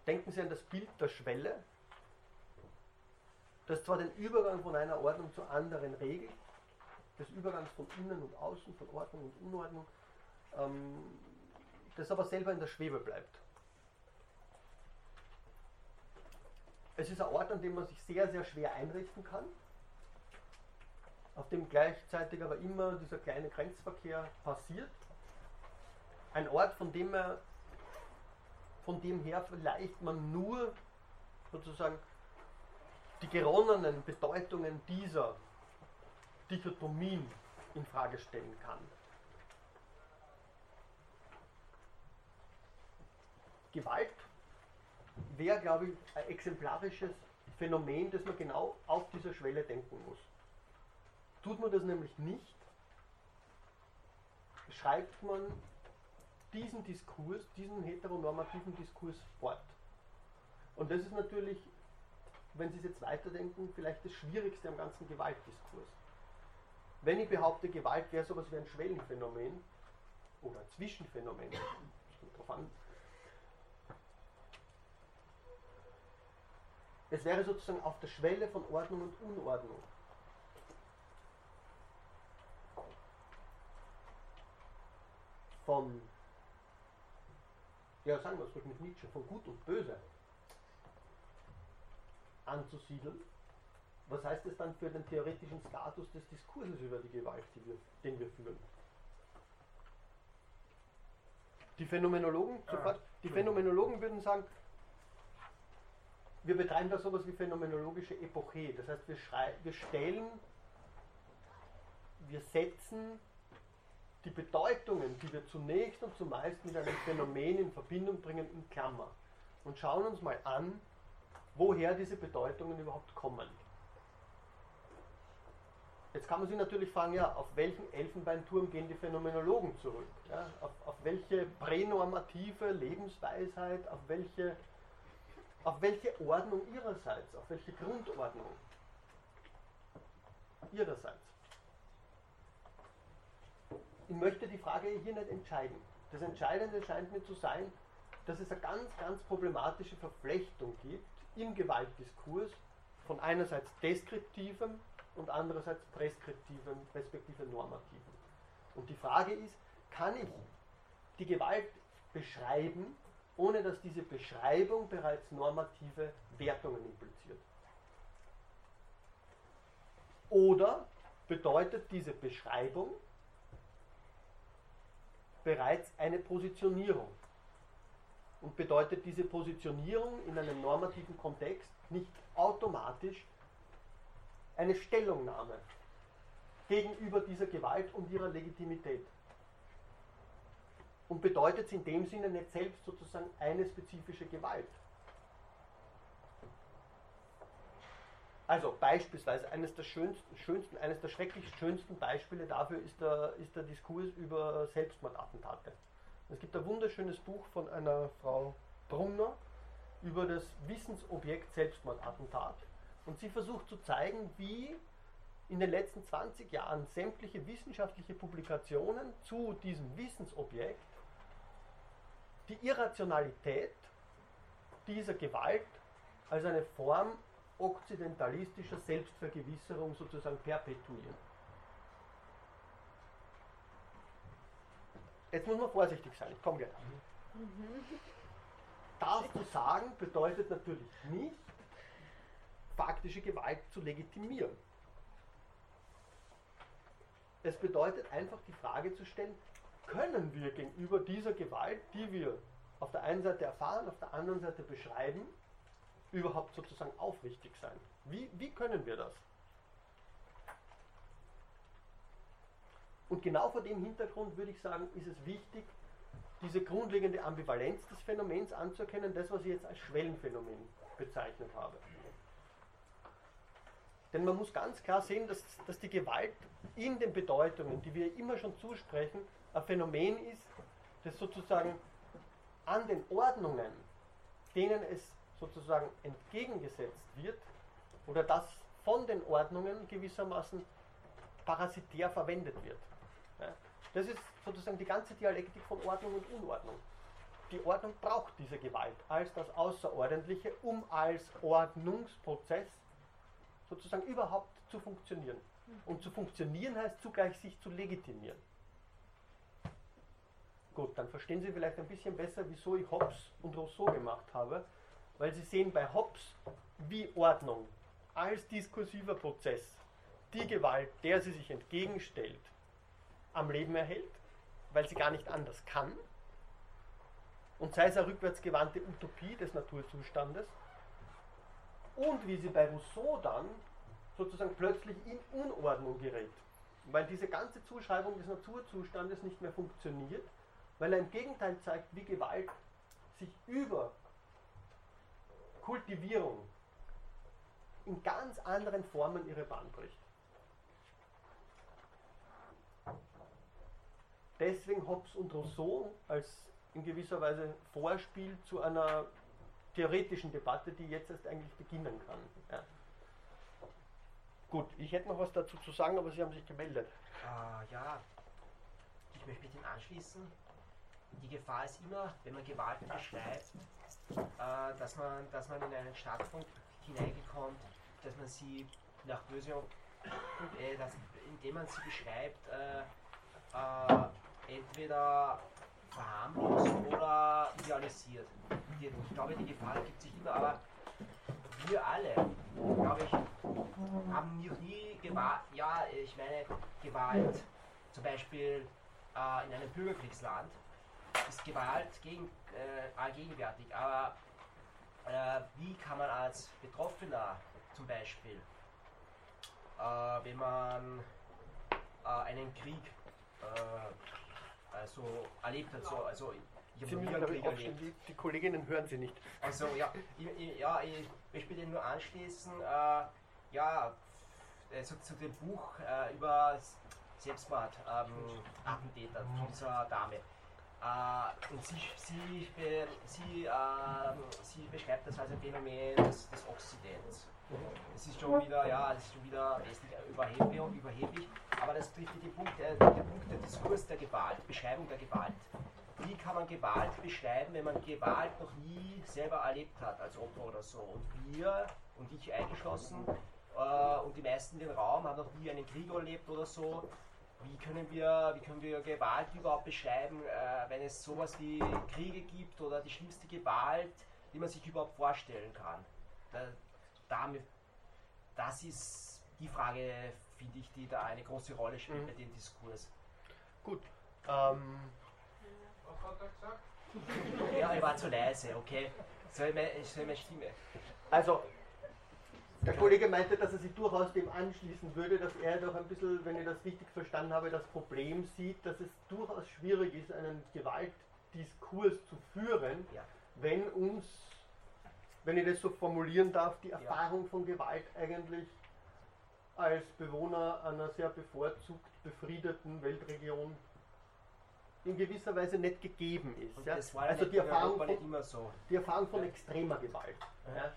Denken Sie an das Bild der Schwelle, das zwar den Übergang von einer Ordnung zur anderen regelt, des Übergangs von innen und außen, von Ordnung und Unordnung, ähm, das aber selber in der Schwebe bleibt. Es ist ein Ort, an dem man sich sehr, sehr schwer einrichten kann, auf dem gleichzeitig aber immer dieser kleine Grenzverkehr passiert. Ein Ort, von dem, er, von dem her vielleicht man nur sozusagen die geronnenen Bedeutungen dieser Dichotomien in Frage stellen kann. Gewalt wäre, glaube ich, ein exemplarisches Phänomen, das man genau auf dieser Schwelle denken muss. Tut man das nämlich nicht, schreibt man diesen Diskurs, diesen heteronormativen Diskurs fort. Und das ist natürlich wenn Sie es jetzt weiterdenken, vielleicht das Schwierigste am ganzen Gewaltdiskurs. Wenn ich behaupte, Gewalt wäre sowas wie ein Schwellenphänomen oder ein Zwischenphänomen, drauf an. Es wäre sozusagen auf der Schwelle von Ordnung und Unordnung. Von, ja sagen wir es ruhig mit Nietzsche, von Gut und Böse anzusiedeln. Was heißt das dann für den theoretischen Status des Diskurses über die Gewalt, die wir, den wir führen? Die Phänomenologen, ah, sofort, die Phänomenologen würden sagen, wir betreiben da sowas wie phänomenologische Epoche. Das heißt, wir, wir stellen, wir setzen die Bedeutungen, die wir zunächst und zumeist mit einem Phänomen in Verbindung bringen, in Klammer. Und schauen uns mal an, woher diese Bedeutungen überhaupt kommen. Jetzt kann man sich natürlich fragen, ja, auf welchen Elfenbeinturm gehen die Phänomenologen zurück? Ja, auf, auf welche pränormative Lebensweisheit, auf welche, auf welche Ordnung ihrerseits, auf welche Grundordnung ihrerseits? Ich möchte die Frage hier nicht entscheiden. Das Entscheidende scheint mir zu sein, dass es eine ganz, ganz problematische Verflechtung gibt im Gewaltdiskurs von einerseits deskriptivem und andererseits preskriptivem respektive normativen. Und die Frage ist, kann ich die Gewalt beschreiben, ohne dass diese Beschreibung bereits normative Wertungen impliziert? Oder bedeutet diese Beschreibung bereits eine Positionierung? Und bedeutet diese Positionierung in einem normativen Kontext nicht automatisch eine Stellungnahme gegenüber dieser Gewalt und ihrer Legitimität. Und bedeutet es in dem Sinne nicht selbst sozusagen eine spezifische Gewalt. Also beispielsweise eines der schönsten, schönsten, eines der schrecklich schönsten Beispiele dafür ist der, ist der Diskurs über Selbstmordattentate. Es gibt ein wunderschönes Buch von einer Frau Brunner über das Wissensobjekt Selbstmordattentat. Und sie versucht zu zeigen, wie in den letzten 20 Jahren sämtliche wissenschaftliche Publikationen zu diesem Wissensobjekt die Irrationalität dieser Gewalt als eine Form okzidentalistischer Selbstvergewisserung sozusagen perpetuieren. Jetzt muss man vorsichtig sein, ich komme gleich. Das zu sagen bedeutet natürlich nicht, faktische Gewalt zu legitimieren. Es bedeutet einfach die Frage zu stellen, können wir gegenüber dieser Gewalt, die wir auf der einen Seite erfahren, auf der anderen Seite beschreiben, überhaupt sozusagen aufrichtig sein? Wie, wie können wir das? Und genau vor dem Hintergrund würde ich sagen, ist es wichtig, diese grundlegende Ambivalenz des Phänomens anzuerkennen, das, was ich jetzt als Schwellenphänomen bezeichnet habe. Denn man muss ganz klar sehen, dass, dass die Gewalt in den Bedeutungen, die wir immer schon zusprechen, ein Phänomen ist, das sozusagen an den Ordnungen, denen es sozusagen entgegengesetzt wird, oder das von den Ordnungen gewissermaßen parasitär verwendet wird. Das ist sozusagen die ganze Dialektik von Ordnung und Unordnung. Die Ordnung braucht diese Gewalt als das Außerordentliche, um als Ordnungsprozess sozusagen überhaupt zu funktionieren. Und zu funktionieren heißt zugleich sich zu legitimieren. Gut, dann verstehen Sie vielleicht ein bisschen besser, wieso ich Hobbes und Rousseau gemacht habe, weil Sie sehen bei Hobbes, wie Ordnung als diskursiver Prozess die Gewalt, der sie sich entgegenstellt, am Leben erhält, weil sie gar nicht anders kann. Und sei es eine rückwärtsgewandte Utopie des Naturzustandes, und wie sie bei Rousseau dann sozusagen plötzlich in Unordnung gerät. Weil diese ganze Zuschreibung des Naturzustandes nicht mehr funktioniert, weil er im Gegenteil zeigt, wie Gewalt sich über Kultivierung in ganz anderen Formen ihre Bahn bricht. Deswegen Hobbes und Rousseau als in gewisser Weise Vorspiel zu einer theoretischen Debatte, die jetzt erst eigentlich beginnen kann. Ja. Gut, ich hätte noch was dazu zu sagen, aber Sie haben sich gemeldet. Äh, ja, ich möchte mich dem anschließen. Die Gefahr ist immer, wenn man Gewalt beschreibt, äh, dass, man, dass man in einen Standpunkt hineingekommt, dass man sie nach böse, äh, dass, indem man sie beschreibt, äh, äh, entweder verharmlost oder idealisiert. Ich glaube, die Gefahr gibt sich immer, aber wir alle, glaube ich, haben noch nie Gewalt, ja, ich meine, Gewalt, zum Beispiel äh, in einem Bürgerkriegsland, ist Gewalt gegen, äh, allgegenwärtig, aber äh, wie kann man als Betroffener zum Beispiel, äh, wenn man äh, einen Krieg äh, also erlebt hat, so, also Ich Sie müssen, glaube ich, aufstehen. erlebt. Die, die Kolleginnen hören Sie nicht. Also ja, ich, ich, ja, ich möchte dem nur anschließen. Äh, ja, also zu dem Buch äh, über Selbstmord, ähm, Attentäter von dieser Dame. Äh, und sie, sie, sie, ähm, sie beschreibt das als ein Phänomen des, des Okzidents. Es ist schon wieder, ja, es ist schon wieder überheblich, überheblich aber das trifft den Punkt, äh, den Punkt der Diskurs der Gewalt, Beschreibung der Gewalt. Wie kann man Gewalt beschreiben, wenn man Gewalt noch nie selber erlebt hat, als Opfer oder so? Und wir, und ich eingeschlossen, äh, und die meisten in den Raum haben noch nie einen Krieg erlebt oder so. Wie können wir, wie können wir Gewalt überhaupt beschreiben, äh, wenn es sowas wie Kriege gibt oder die schlimmste Gewalt, die man sich überhaupt vorstellen kann? Da, damit, das ist die Frage, finde ich, die da eine große Rolle spielt Mhm. bei dem Diskurs. Gut. Ähm, Was hat er gesagt? Ja, ich war zu leise, okay. Soll ich meine, soll ich meine Stimme? also, der Kollege meinte, dass er sich durchaus dem anschließen würde, dass er doch ein bisschen, wenn ich das richtig verstanden habe, das Problem sieht, dass es durchaus schwierig ist, einen Gewaltdiskurs zu führen, Ja. wenn uns, wenn ich das so formulieren darf, die Erfahrung von Gewalt eigentlich als Bewohner einer sehr bevorzugt befriedeten Weltregion in gewisser Weise nicht gegeben ist. Ja. das war ja Also die in Erfahrung, von, nicht immer so. die Erfahrung von extremer Gewalt. Ja.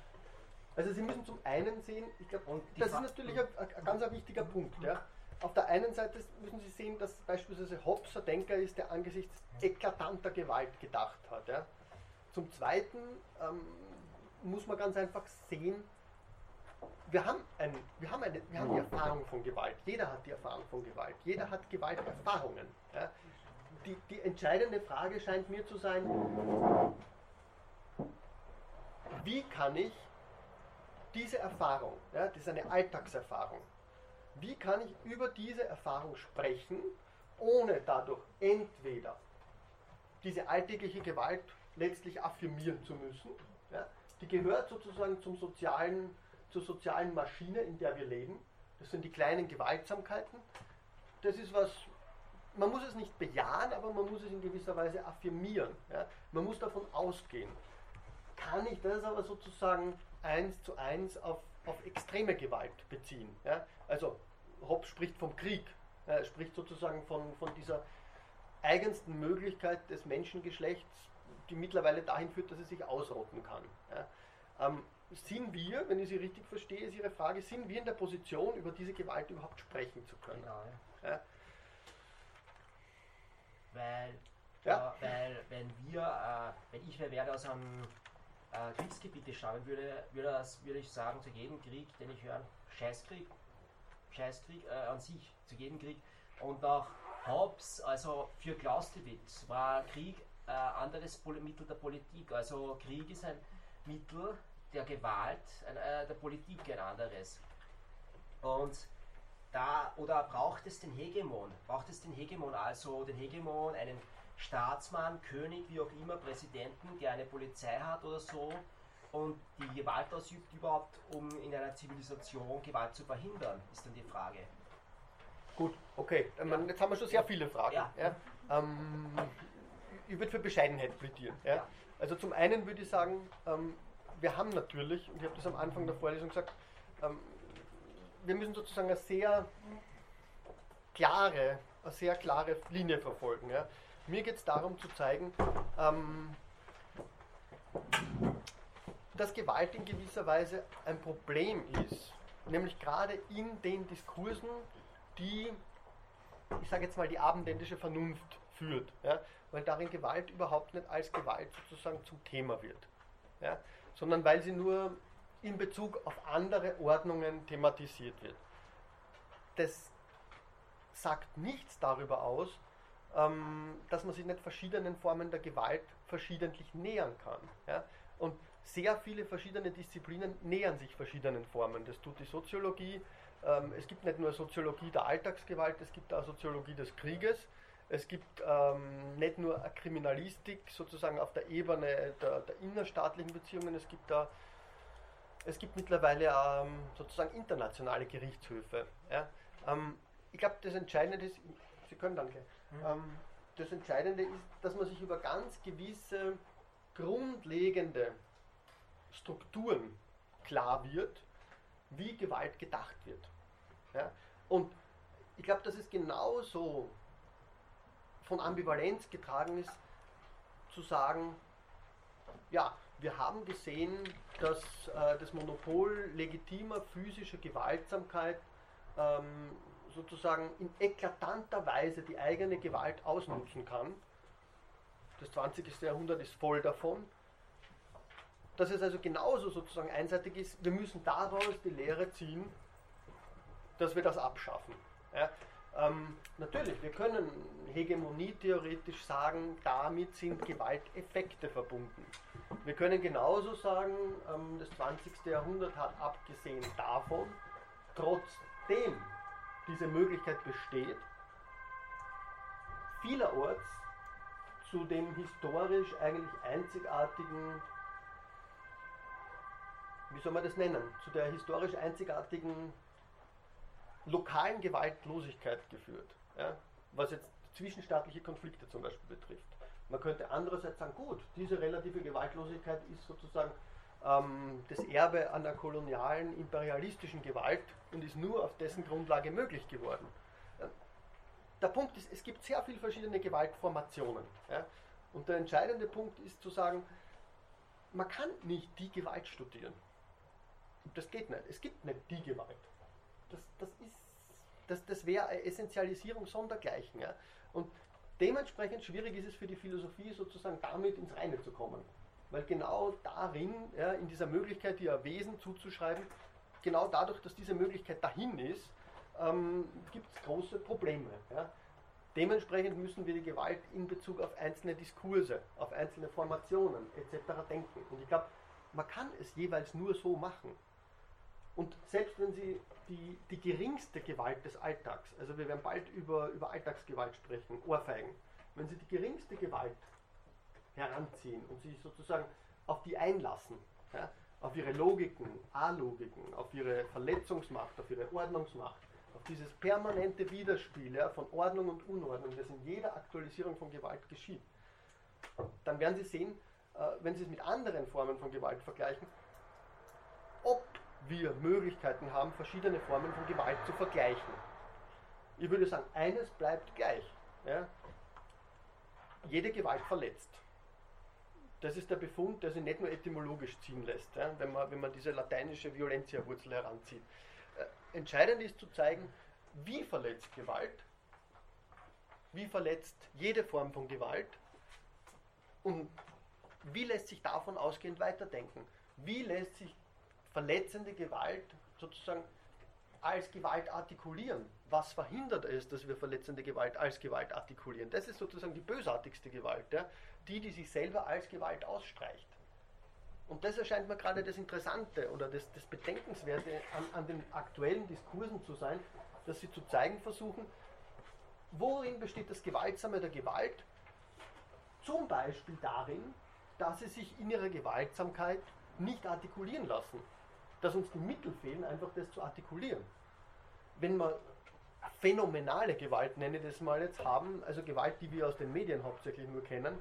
Also Sie müssen zum einen sehen, ich glaube, das ist natürlich ein, ein ganz ein wichtiger Punkt. Ja. Auf der einen Seite müssen Sie sehen, dass beispielsweise Hobbes ein Denker ist, der angesichts eklatanter Gewalt gedacht hat. Ja. Zum Zweiten ähm, muss man ganz einfach sehen, wir haben, ein, wir, haben eine, wir haben die Erfahrung von Gewalt. Jeder hat die Erfahrung von Gewalt. Jeder hat Gewalterfahrungen. Ja. Die, die entscheidende Frage scheint mir zu sein, wie kann ich diese Erfahrung, ja, das ist eine Alltagserfahrung, wie kann ich über diese Erfahrung sprechen, ohne dadurch entweder diese alltägliche Gewalt letztlich affirmieren zu müssen, ja, die gehört sozusagen zum sozialen, zur sozialen Maschine, in der wir leben, das sind die kleinen Gewaltsamkeiten, das ist was, man muss es nicht bejahen, aber man muss es in gewisser Weise affirmieren, ja. man muss davon ausgehen. Kann ich das aber sozusagen eins zu eins auf, auf extreme Gewalt beziehen. Ja? Also Hobbes spricht vom Krieg, er spricht sozusagen von, von dieser eigensten Möglichkeit des Menschengeschlechts, die mittlerweile dahin führt, dass es sich ausrotten kann. Ja? Ähm, sind wir, wenn ich Sie richtig verstehe, ist Ihre Frage, sind wir in der Position, über diese Gewalt überhaupt sprechen zu können? Genau, ja. Ja? Weil, Ja. weil wenn wir, äh, wenn ich wer wäre aus einem äh, Kriegsgebiet stammen würde, würde, das, würde ich sagen, zu jedem Krieg, den ich höre, Scheißkrieg, Scheißkrieg äh, an sich, zu jedem Krieg. Und auch Hobbes, also für Clausewitz, war Krieg äh, anderes Mittel der Politik. Also Krieg ist ein Mittel der Gewalt, ein, äh, der Politik ein anderes. Und da, oder braucht es den Hegemon? Braucht es den Hegemon, also den Hegemon, einen Staatsmann, König, wie auch immer, Präsidenten, der eine Polizei hat oder so und die Gewalt ausübt überhaupt, um in einer Zivilisation Gewalt zu verhindern, ist dann die Frage. Gut, okay. Ähm, Jetzt haben wir schon sehr viele Fragen. Ja. Ja. Ähm, ich würde für Bescheidenheit plädieren. Ja. Ja. Also zum einen würde ich sagen, ähm, wir haben natürlich, und ich habe das am Anfang der Vorlesung gesagt, ähm, wir müssen sozusagen eine sehr klare, eine sehr klare Linie verfolgen. Ja. Mir geht es darum zu zeigen, ähm, dass Gewalt in gewisser Weise ein Problem ist, nämlich gerade in den Diskursen, die, ich sage jetzt mal, die abendländische Vernunft führt, ja, weil darin Gewalt überhaupt nicht als Gewalt sozusagen zum Thema wird, ja, sondern weil sie nur in Bezug auf andere Ordnungen thematisiert wird. Das sagt nichts darüber aus, dass man sich nicht verschiedenen Formen der Gewalt verschiedentlich nähern kann. Ja? Und sehr viele verschiedene Disziplinen nähern sich verschiedenen Formen. Das tut die Soziologie. Ähm, es gibt nicht nur Soziologie der Alltagsgewalt, es gibt auch Soziologie des Krieges. Es gibt ähm, nicht nur eine Kriminalistik sozusagen auf der Ebene der, der innerstaatlichen Beziehungen, es gibt da es gibt mittlerweile ähm, sozusagen internationale Gerichtshöfe. Ja? Ähm, ich glaube, das Entscheidende ist, Sie können danke, ähm, das Entscheidende ist, dass man sich über ganz gewisse grundlegende Strukturen klar wird, wie Gewalt gedacht wird. Ja? Und ich glaube, dass es genauso von Ambivalenz getragen ist, zu sagen, ja, wir haben gesehen, dass äh, das Monopol legitimer physischer Gewaltsamkeit ähm, sozusagen in eklatanter Weise die eigene Gewalt ausnutzen kann. Das 20. Jahrhundert ist voll davon. Dass es also genauso sozusagen einseitig ist, wir müssen daraus die Lehre ziehen, dass wir das abschaffen. Ja, ähm, natürlich, wir können Hegemonie theoretisch sagen, damit sind Gewalteffekte verbunden. Wir können genauso sagen, ähm, das 20. Jahrhundert hat abgesehen davon, trotzdem diese Möglichkeit besteht, vielerorts zu dem historisch eigentlich einzigartigen, wie soll man das nennen, zu der historisch einzigartigen lokalen Gewaltlosigkeit geführt, ja, was jetzt zwischenstaatliche Konflikte zum Beispiel betrifft. Man könnte andererseits sagen, gut, diese relative Gewaltlosigkeit ist sozusagen ähm, das Erbe einer kolonialen, imperialistischen Gewalt und ist nur auf dessen Grundlage möglich geworden. Äh, der Punkt ist, es gibt sehr viele verschiedene Gewaltformationen. Ja? Und der entscheidende Punkt ist zu sagen, man kann nicht die Gewalt studieren. Das geht nicht. Es gibt nicht die Gewalt. Das, das, das, das wäre Essentialisierung sondergleichen. Ja? Und dementsprechend schwierig ist es für die Philosophie sozusagen damit ins Reine zu kommen. Weil genau darin, ja, in dieser Möglichkeit, ihr Wesen zuzuschreiben, genau dadurch, dass diese Möglichkeit dahin ist, ähm, gibt es große Probleme. Ja. Dementsprechend müssen wir die Gewalt in Bezug auf einzelne Diskurse, auf einzelne Formationen etc. denken. Und ich glaube, man kann es jeweils nur so machen. Und selbst wenn Sie die, die geringste Gewalt des Alltags, also wir werden bald über, über Alltagsgewalt sprechen, Ohrfeigen, wenn Sie die geringste Gewalt heranziehen und sich sozusagen auf die einlassen, ja, auf ihre Logiken, A-Logiken, auf ihre Verletzungsmacht, auf ihre Ordnungsmacht, auf dieses permanente Widerspiel ja, von Ordnung und Unordnung, das in jeder Aktualisierung von Gewalt geschieht, dann werden Sie sehen, äh, wenn Sie es mit anderen Formen von Gewalt vergleichen, ob wir Möglichkeiten haben, verschiedene Formen von Gewalt zu vergleichen. Ich würde sagen, eines bleibt gleich. Ja? Jede Gewalt verletzt. Das ist der Befund, der sich nicht nur etymologisch ziehen lässt, ja, wenn, man, wenn man diese lateinische Violentia-Wurzel heranzieht. Äh, entscheidend ist zu zeigen, wie verletzt Gewalt, wie verletzt jede Form von Gewalt und wie lässt sich davon ausgehend weiterdenken. Wie lässt sich verletzende Gewalt sozusagen als Gewalt artikulieren. Was verhindert es, dass wir verletzende Gewalt als Gewalt artikulieren? Das ist sozusagen die bösartigste Gewalt, ja? die, die sich selber als Gewalt ausstreicht. Und das erscheint mir gerade das Interessante oder das, das Bedenkenswerte an, an den aktuellen Diskursen zu sein, dass sie zu zeigen versuchen, worin besteht das Gewaltsame der Gewalt? Zum Beispiel darin, dass sie sich in ihrer Gewaltsamkeit nicht artikulieren lassen dass uns die Mittel fehlen, einfach das zu artikulieren. Wenn wir phänomenale Gewalt, nenne ich das mal jetzt, haben, also Gewalt, die wir aus den Medien hauptsächlich nur kennen,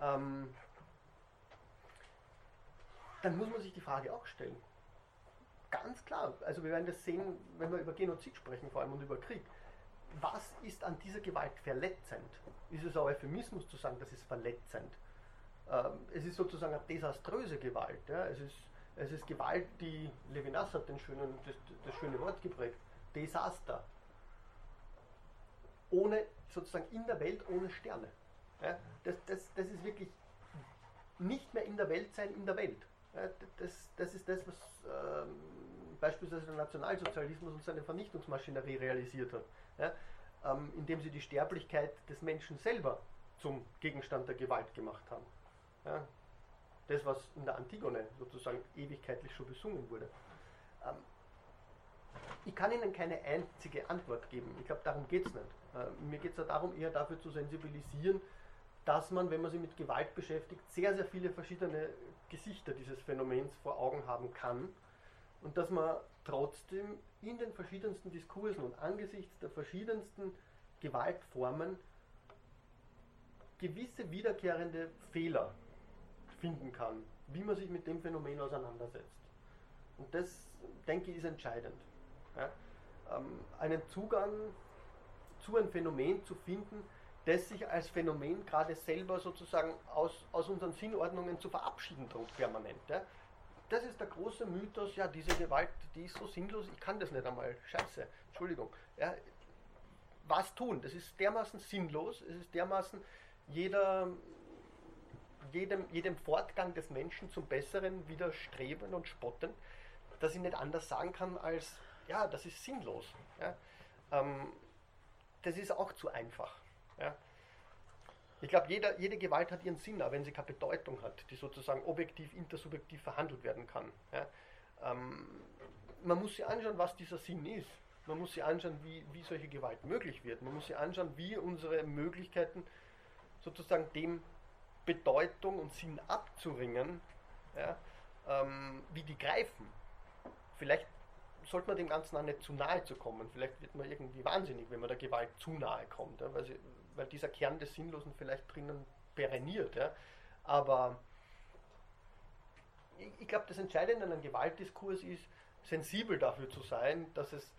ähm, dann muss man sich die Frage auch stellen. Ganz klar, also wir werden das sehen, wenn wir über Genozid sprechen, vor allem und über Krieg. Was ist an dieser Gewalt verletzend? Ist es ein Euphemismus zu sagen, das ist verletzend? Ähm, es ist sozusagen eine desaströse Gewalt. Ja? Es ist es ist Gewalt, die Levinas hat den schönen, das, das schöne Wort geprägt. Desaster. Ohne, sozusagen in der Welt ohne Sterne. Ja, das, das, das ist wirklich nicht mehr in der Welt sein, in der Welt. Ja, das, das ist das, was ähm, beispielsweise der Nationalsozialismus und seine Vernichtungsmaschinerie realisiert hat. Ja, ähm, indem sie die Sterblichkeit des Menschen selber zum Gegenstand der Gewalt gemacht haben. Ja, das, was in der Antigone sozusagen ewigkeitlich schon besungen wurde. Ähm, ich kann Ihnen keine einzige Antwort geben. Ich glaube, darum geht es nicht. Äh, mir geht es ja darum, eher dafür zu sensibilisieren, dass man, wenn man sich mit Gewalt beschäftigt, sehr, sehr viele verschiedene Gesichter dieses Phänomens vor Augen haben kann und dass man trotzdem in den verschiedensten Diskursen und angesichts der verschiedensten Gewaltformen gewisse wiederkehrende Fehler finden kann, wie man sich mit dem Phänomen auseinandersetzt. Und das, denke ich, ist entscheidend. Ja? Ähm, einen Zugang zu einem Phänomen zu finden, das sich als Phänomen gerade selber sozusagen aus, aus unseren Sinnordnungen zu verabschieden droht permanent. Ja? Das ist der große Mythos, ja, diese Gewalt, die ist so sinnlos, ich kann das nicht einmal. Scheiße, Entschuldigung. Ja, was tun? Das ist dermaßen sinnlos, es ist dermaßen jeder, jedem, jedem Fortgang des Menschen zum Besseren widerstreben und spotten, dass ich nicht anders sagen kann als, ja, das ist sinnlos. Ja. Ähm, das ist auch zu einfach. Ja. Ich glaube, jede Gewalt hat ihren Sinn, auch wenn sie keine Bedeutung hat, die sozusagen objektiv, intersubjektiv verhandelt werden kann. Ja. Ähm, man muss sich anschauen, was dieser Sinn ist. Man muss sich anschauen, wie, wie solche Gewalt möglich wird. Man muss sich anschauen, wie unsere Möglichkeiten sozusagen dem Bedeutung und Sinn abzuringen, ja, ähm, wie die greifen. Vielleicht sollte man dem Ganzen auch nicht zu nahe zu kommen. Vielleicht wird man irgendwie wahnsinnig, wenn man der Gewalt zu nahe kommt, ja, weil, sie, weil, dieser Kern des Sinnlosen vielleicht drinnen perenniert. Ja. Aber ich, ich glaube, das Entscheidende an einem Gewaltdiskurs ist, sensibel dafür zu sein, dass, es,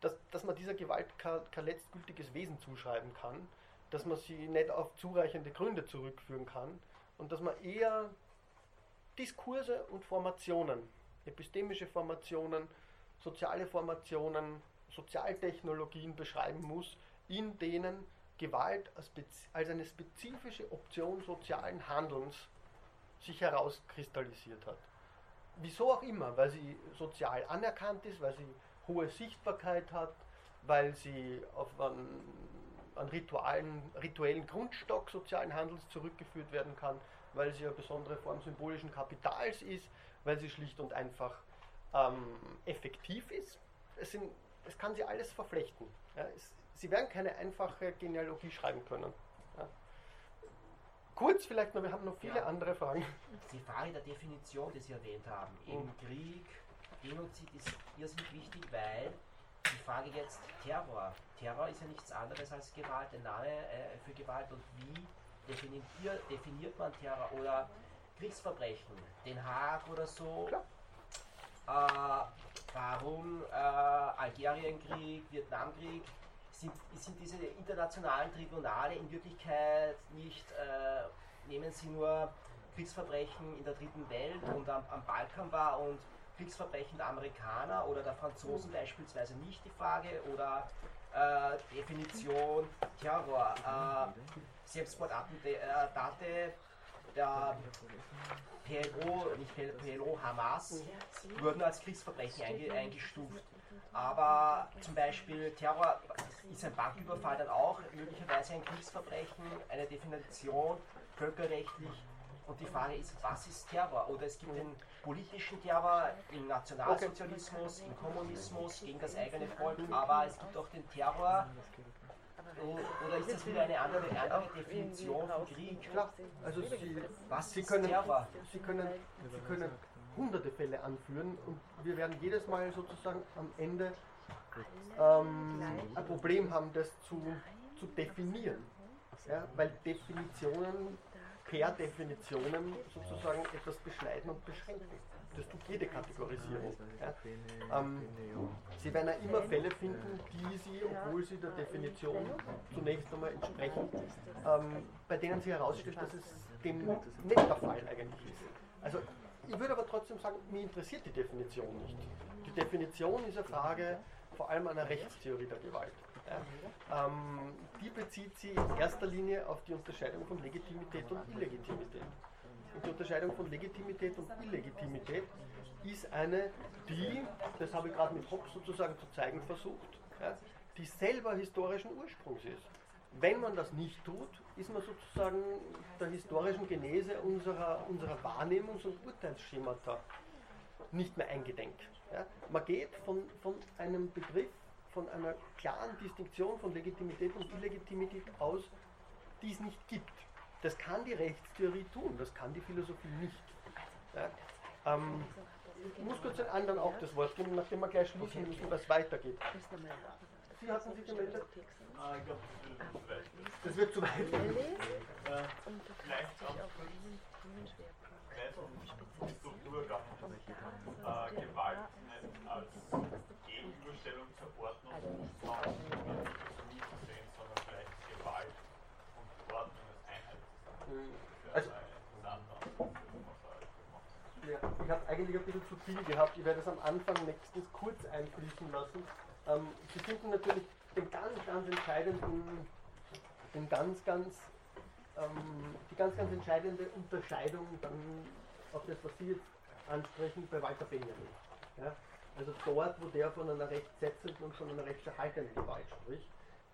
dass, dass man dieser Gewalt kein letztgültiges Wesen zuschreiben kann, dass man sie nicht auf zureichende Gründe zurückführen kann und dass man eher Diskurse und Formationen, epistemische Formationen, soziale Formationen, Sozialtechnologien beschreiben muss, in denen Gewalt als eine spezifische Option sozialen Handelns sich herauskristallisiert hat. Wieso auch immer, weil sie sozial anerkannt ist, weil sie hohe Sichtbarkeit hat, weil sie auf einen an ritualen, rituellen Grundstock sozialen Handels zurückgeführt werden kann, weil sie eine besondere Form symbolischen Kapitals ist, weil sie schlicht und einfach ähm, effektiv ist. Es, sind, es kann sie alles verflechten. Ja, es, sie werden keine einfache Genealogie schreiben können. Ja. Kurz vielleicht noch, wir haben noch viele ja. andere Fragen. Die Frage der Definition, die Sie erwähnt haben, im mhm. Krieg, Genozid ist irrsinnig wichtig, weil die Frage jetzt Terror. Terror ist ja nichts anderes als Gewalt, ein Name äh, für Gewalt. Und wie definiert, definiert man Terror oder Kriegsverbrechen? Den Haag oder so? Äh, warum äh, Algerienkrieg, Vietnamkrieg? Sind, sind diese internationalen Tribunale in Wirklichkeit nicht, äh, nehmen sie nur Kriegsverbrechen in der dritten Welt und am, am Balkan war und Kriegsverbrechen der Amerikaner oder der Franzosen beispielsweise nicht die Frage oder äh, Definition Terror, äh, Selbstmordattentate der PLO, nicht PLO, Hamas, wurden als Kriegsverbrechen einge, eingestuft. Aber zum Beispiel Terror ist ein Banküberfall dann auch möglicherweise ein Kriegsverbrechen, eine Definition völkerrechtlich und die Frage ist, was ist Terror? Oder es gibt den politischen Terror im Nationalsozialismus, im Kommunismus gegen das eigene Volk, aber es gibt auch den Terror. Oder ist das wieder eine andere, andere Definition von Krieg? Klar, also Sie, was Sie können? Sie können, Sie können hunderte Fälle anführen und wir werden jedes Mal sozusagen am Ende ähm, ein Problem haben, das zu, zu definieren. Ja, weil Definitionen per Definitionen sozusagen etwas beschneiden und beschränken. Das tut jede Kategorisierung. Ja. Ähm, Sie werden ja immer Fälle finden, die Sie, obwohl sie der Definition zunächst einmal entsprechen, ähm, bei denen Sie herausstellt, dass es dem nicht der Fall eigentlich ist. Also ich würde aber trotzdem sagen, mir interessiert die Definition nicht. Die Definition ist eine Frage vor allem einer Rechtstheorie der Gewalt. Ähm, die bezieht sie in erster Linie auf die Unterscheidung von Legitimität und Illegitimität. Und die Unterscheidung von Legitimität und Illegitimität ist eine, die, das habe ich gerade mit Hobbes sozusagen zu zeigen versucht, ja, die selber historischen Ursprungs ist. Wenn man das nicht tut, ist man sozusagen der historischen Genese unserer, unserer Wahrnehmungs- und Urteilsschemata nicht mehr eingedenk. Ja. Man geht von, von einem Begriff von einer klaren Distinktion von Legitimität und Illegitimität aus, die es nicht gibt. Das kann die Rechtstheorie tun, das kann die Philosophie nicht. Ja? Ähm, ich muss kurz den anderen auch das Wort geben, nachdem wir gleich schließen müssen, was weitergeht. Sie hatten sich gemeldet. Ah, das ist vielleicht. Das wird zu weit. Äh, Vielleicht auch um. Strukturgang Und äh, Gewalt als Also. Ja, ich habe eigentlich ein bisschen zu viel gehabt. Ich werde es am Anfang nächstens kurz einfließen lassen. Ähm, Sie finden natürlich den ganz, ganz entscheidenden, den ganz, ganz, ähm, die ganz, ganz entscheidende Unterscheidung dann auf das, was Sie jetzt ansprechen, bei Walter Benjamin. Ja? Also dort, wo der von einer rechtssetzenden und von einer rechtserhaltenden Gewalt spricht,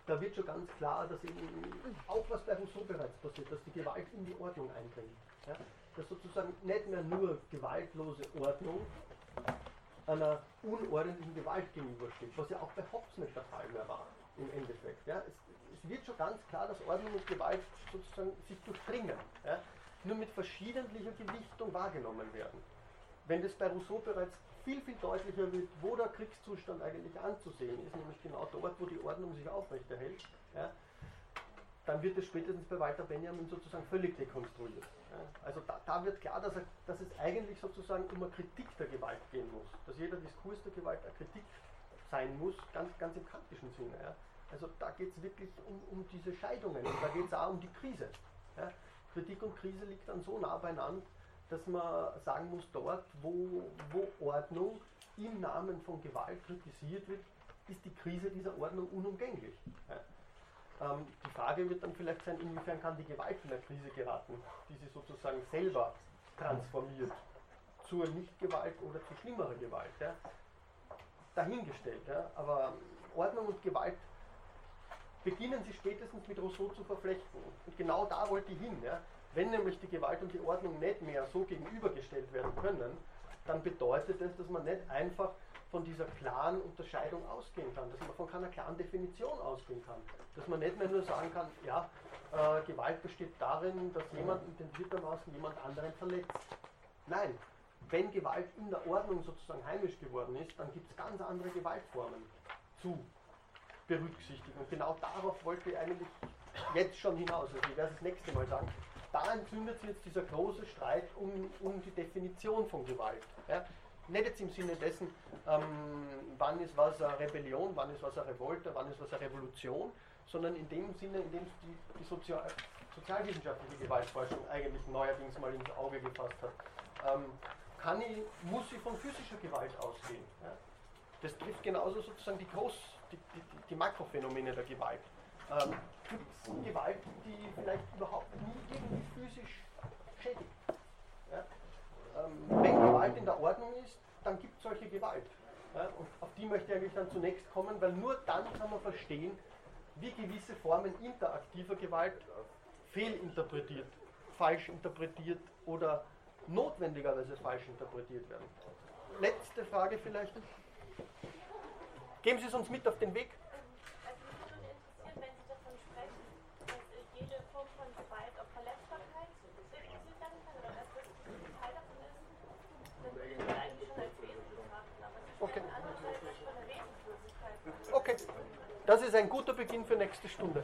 da wird schon ganz klar, dass eben auch was bei Rousseau bereits passiert, dass die Gewalt in die Ordnung eindringt. Ja? Dass sozusagen nicht mehr nur gewaltlose Ordnung einer unordentlichen Gewalt gegenübersteht, was ja auch bei Hobbes nicht der Fall mehr war, im Endeffekt. Ja? Es, es wird schon ganz klar, dass Ordnung und Gewalt sozusagen sich durchdringen, ja? nur mit verschiedentlicher Gewichtung wahrgenommen werden. Wenn das bei Rousseau bereits viel, viel deutlicher wird, wo der Kriegszustand eigentlich anzusehen ist, nämlich genau dort, wo die Ordnung sich aufrechterhält, ja, dann wird es spätestens bei Walter Benjamin sozusagen völlig dekonstruiert. Ja. Also da, da wird klar, dass, er, dass es eigentlich sozusagen eine Kritik der Gewalt gehen muss. Dass jeder Diskurs der Gewalt eine Kritik sein muss, ganz, ganz im kantischen Sinne. Ja. Also da geht es wirklich um, um diese Scheidungen und da geht es auch um die Krise. Ja. Kritik und Krise liegt dann so nah beieinander, dass man sagen muss, dort, wo, wo Ordnung im Namen von Gewalt kritisiert wird, ist die Krise dieser Ordnung unumgänglich. Ja. Ähm, die Frage wird dann vielleicht sein, inwiefern kann die Gewalt in eine Krise geraten, die sie sozusagen selber transformiert zur Nichtgewalt oder zu schlimmerer Gewalt. Ja. Dahingestellt. Ja. Aber Ordnung und Gewalt beginnen sie spätestens mit Rousseau zu verflechten. Und genau da wollte ich hin. Ja. Wenn nämlich die Gewalt und die Ordnung nicht mehr so gegenübergestellt werden können, dann bedeutet das, dass man nicht einfach von dieser klaren Unterscheidung ausgehen kann, dass man von keiner klaren Definition ausgehen kann. Dass man nicht mehr nur sagen kann, ja, äh, Gewalt besteht darin, dass jemand intendiertermaßen jemand anderen verletzt. Nein, wenn Gewalt in der Ordnung sozusagen heimisch geworden ist, dann gibt es ganz andere Gewaltformen zu berücksichtigen. Und genau darauf wollte ich eigentlich jetzt schon hinaus. Also ich werde es das nächste Mal sagen. Da entzündet sich jetzt dieser große Streit um, um die Definition von Gewalt. Ja? Nicht jetzt im Sinne dessen, ähm, wann ist was eine Rebellion, wann ist was eine Revolte, wann ist was eine Revolution, sondern in dem Sinne, in dem die, die Sozial sozialwissenschaftliche Gewaltforschung eigentlich neuerdings mal ins Auge gefasst hat. Ähm, kann ich, muss sie von physischer Gewalt ausgehen? Ja? Das trifft genauso sozusagen die Groß-, die, die, die Makrophänomene der Gewalt. Ähm, Gibt es Gewalt, die vielleicht überhaupt nie irgendwie physisch schädigt? Ja? Ähm, wenn Gewalt in der Ordnung ist, dann gibt es solche Gewalt. Ja? Und auf die möchte ich eigentlich dann zunächst kommen, weil nur dann kann man verstehen, wie gewisse Formen interaktiver Gewalt fehlinterpretiert, falsch interpretiert oder notwendigerweise falsch interpretiert werden. Letzte Frage vielleicht. Geben Sie es uns mit auf den Weg. Also mich würde interessieren, wenn Sie davon sprechen, dass äh, jede Form von Gewalt auf Verletzbarkeit reduziert werden kann oder dass das ein Teil davon ist, dann würde ich das eigentlich schon als Wesen betrachten. Aber Sie Okay. sprechen andererseits nicht von der Wesenlosigkeit. Okay, das ist ein guter Beginn für nächste Stunde.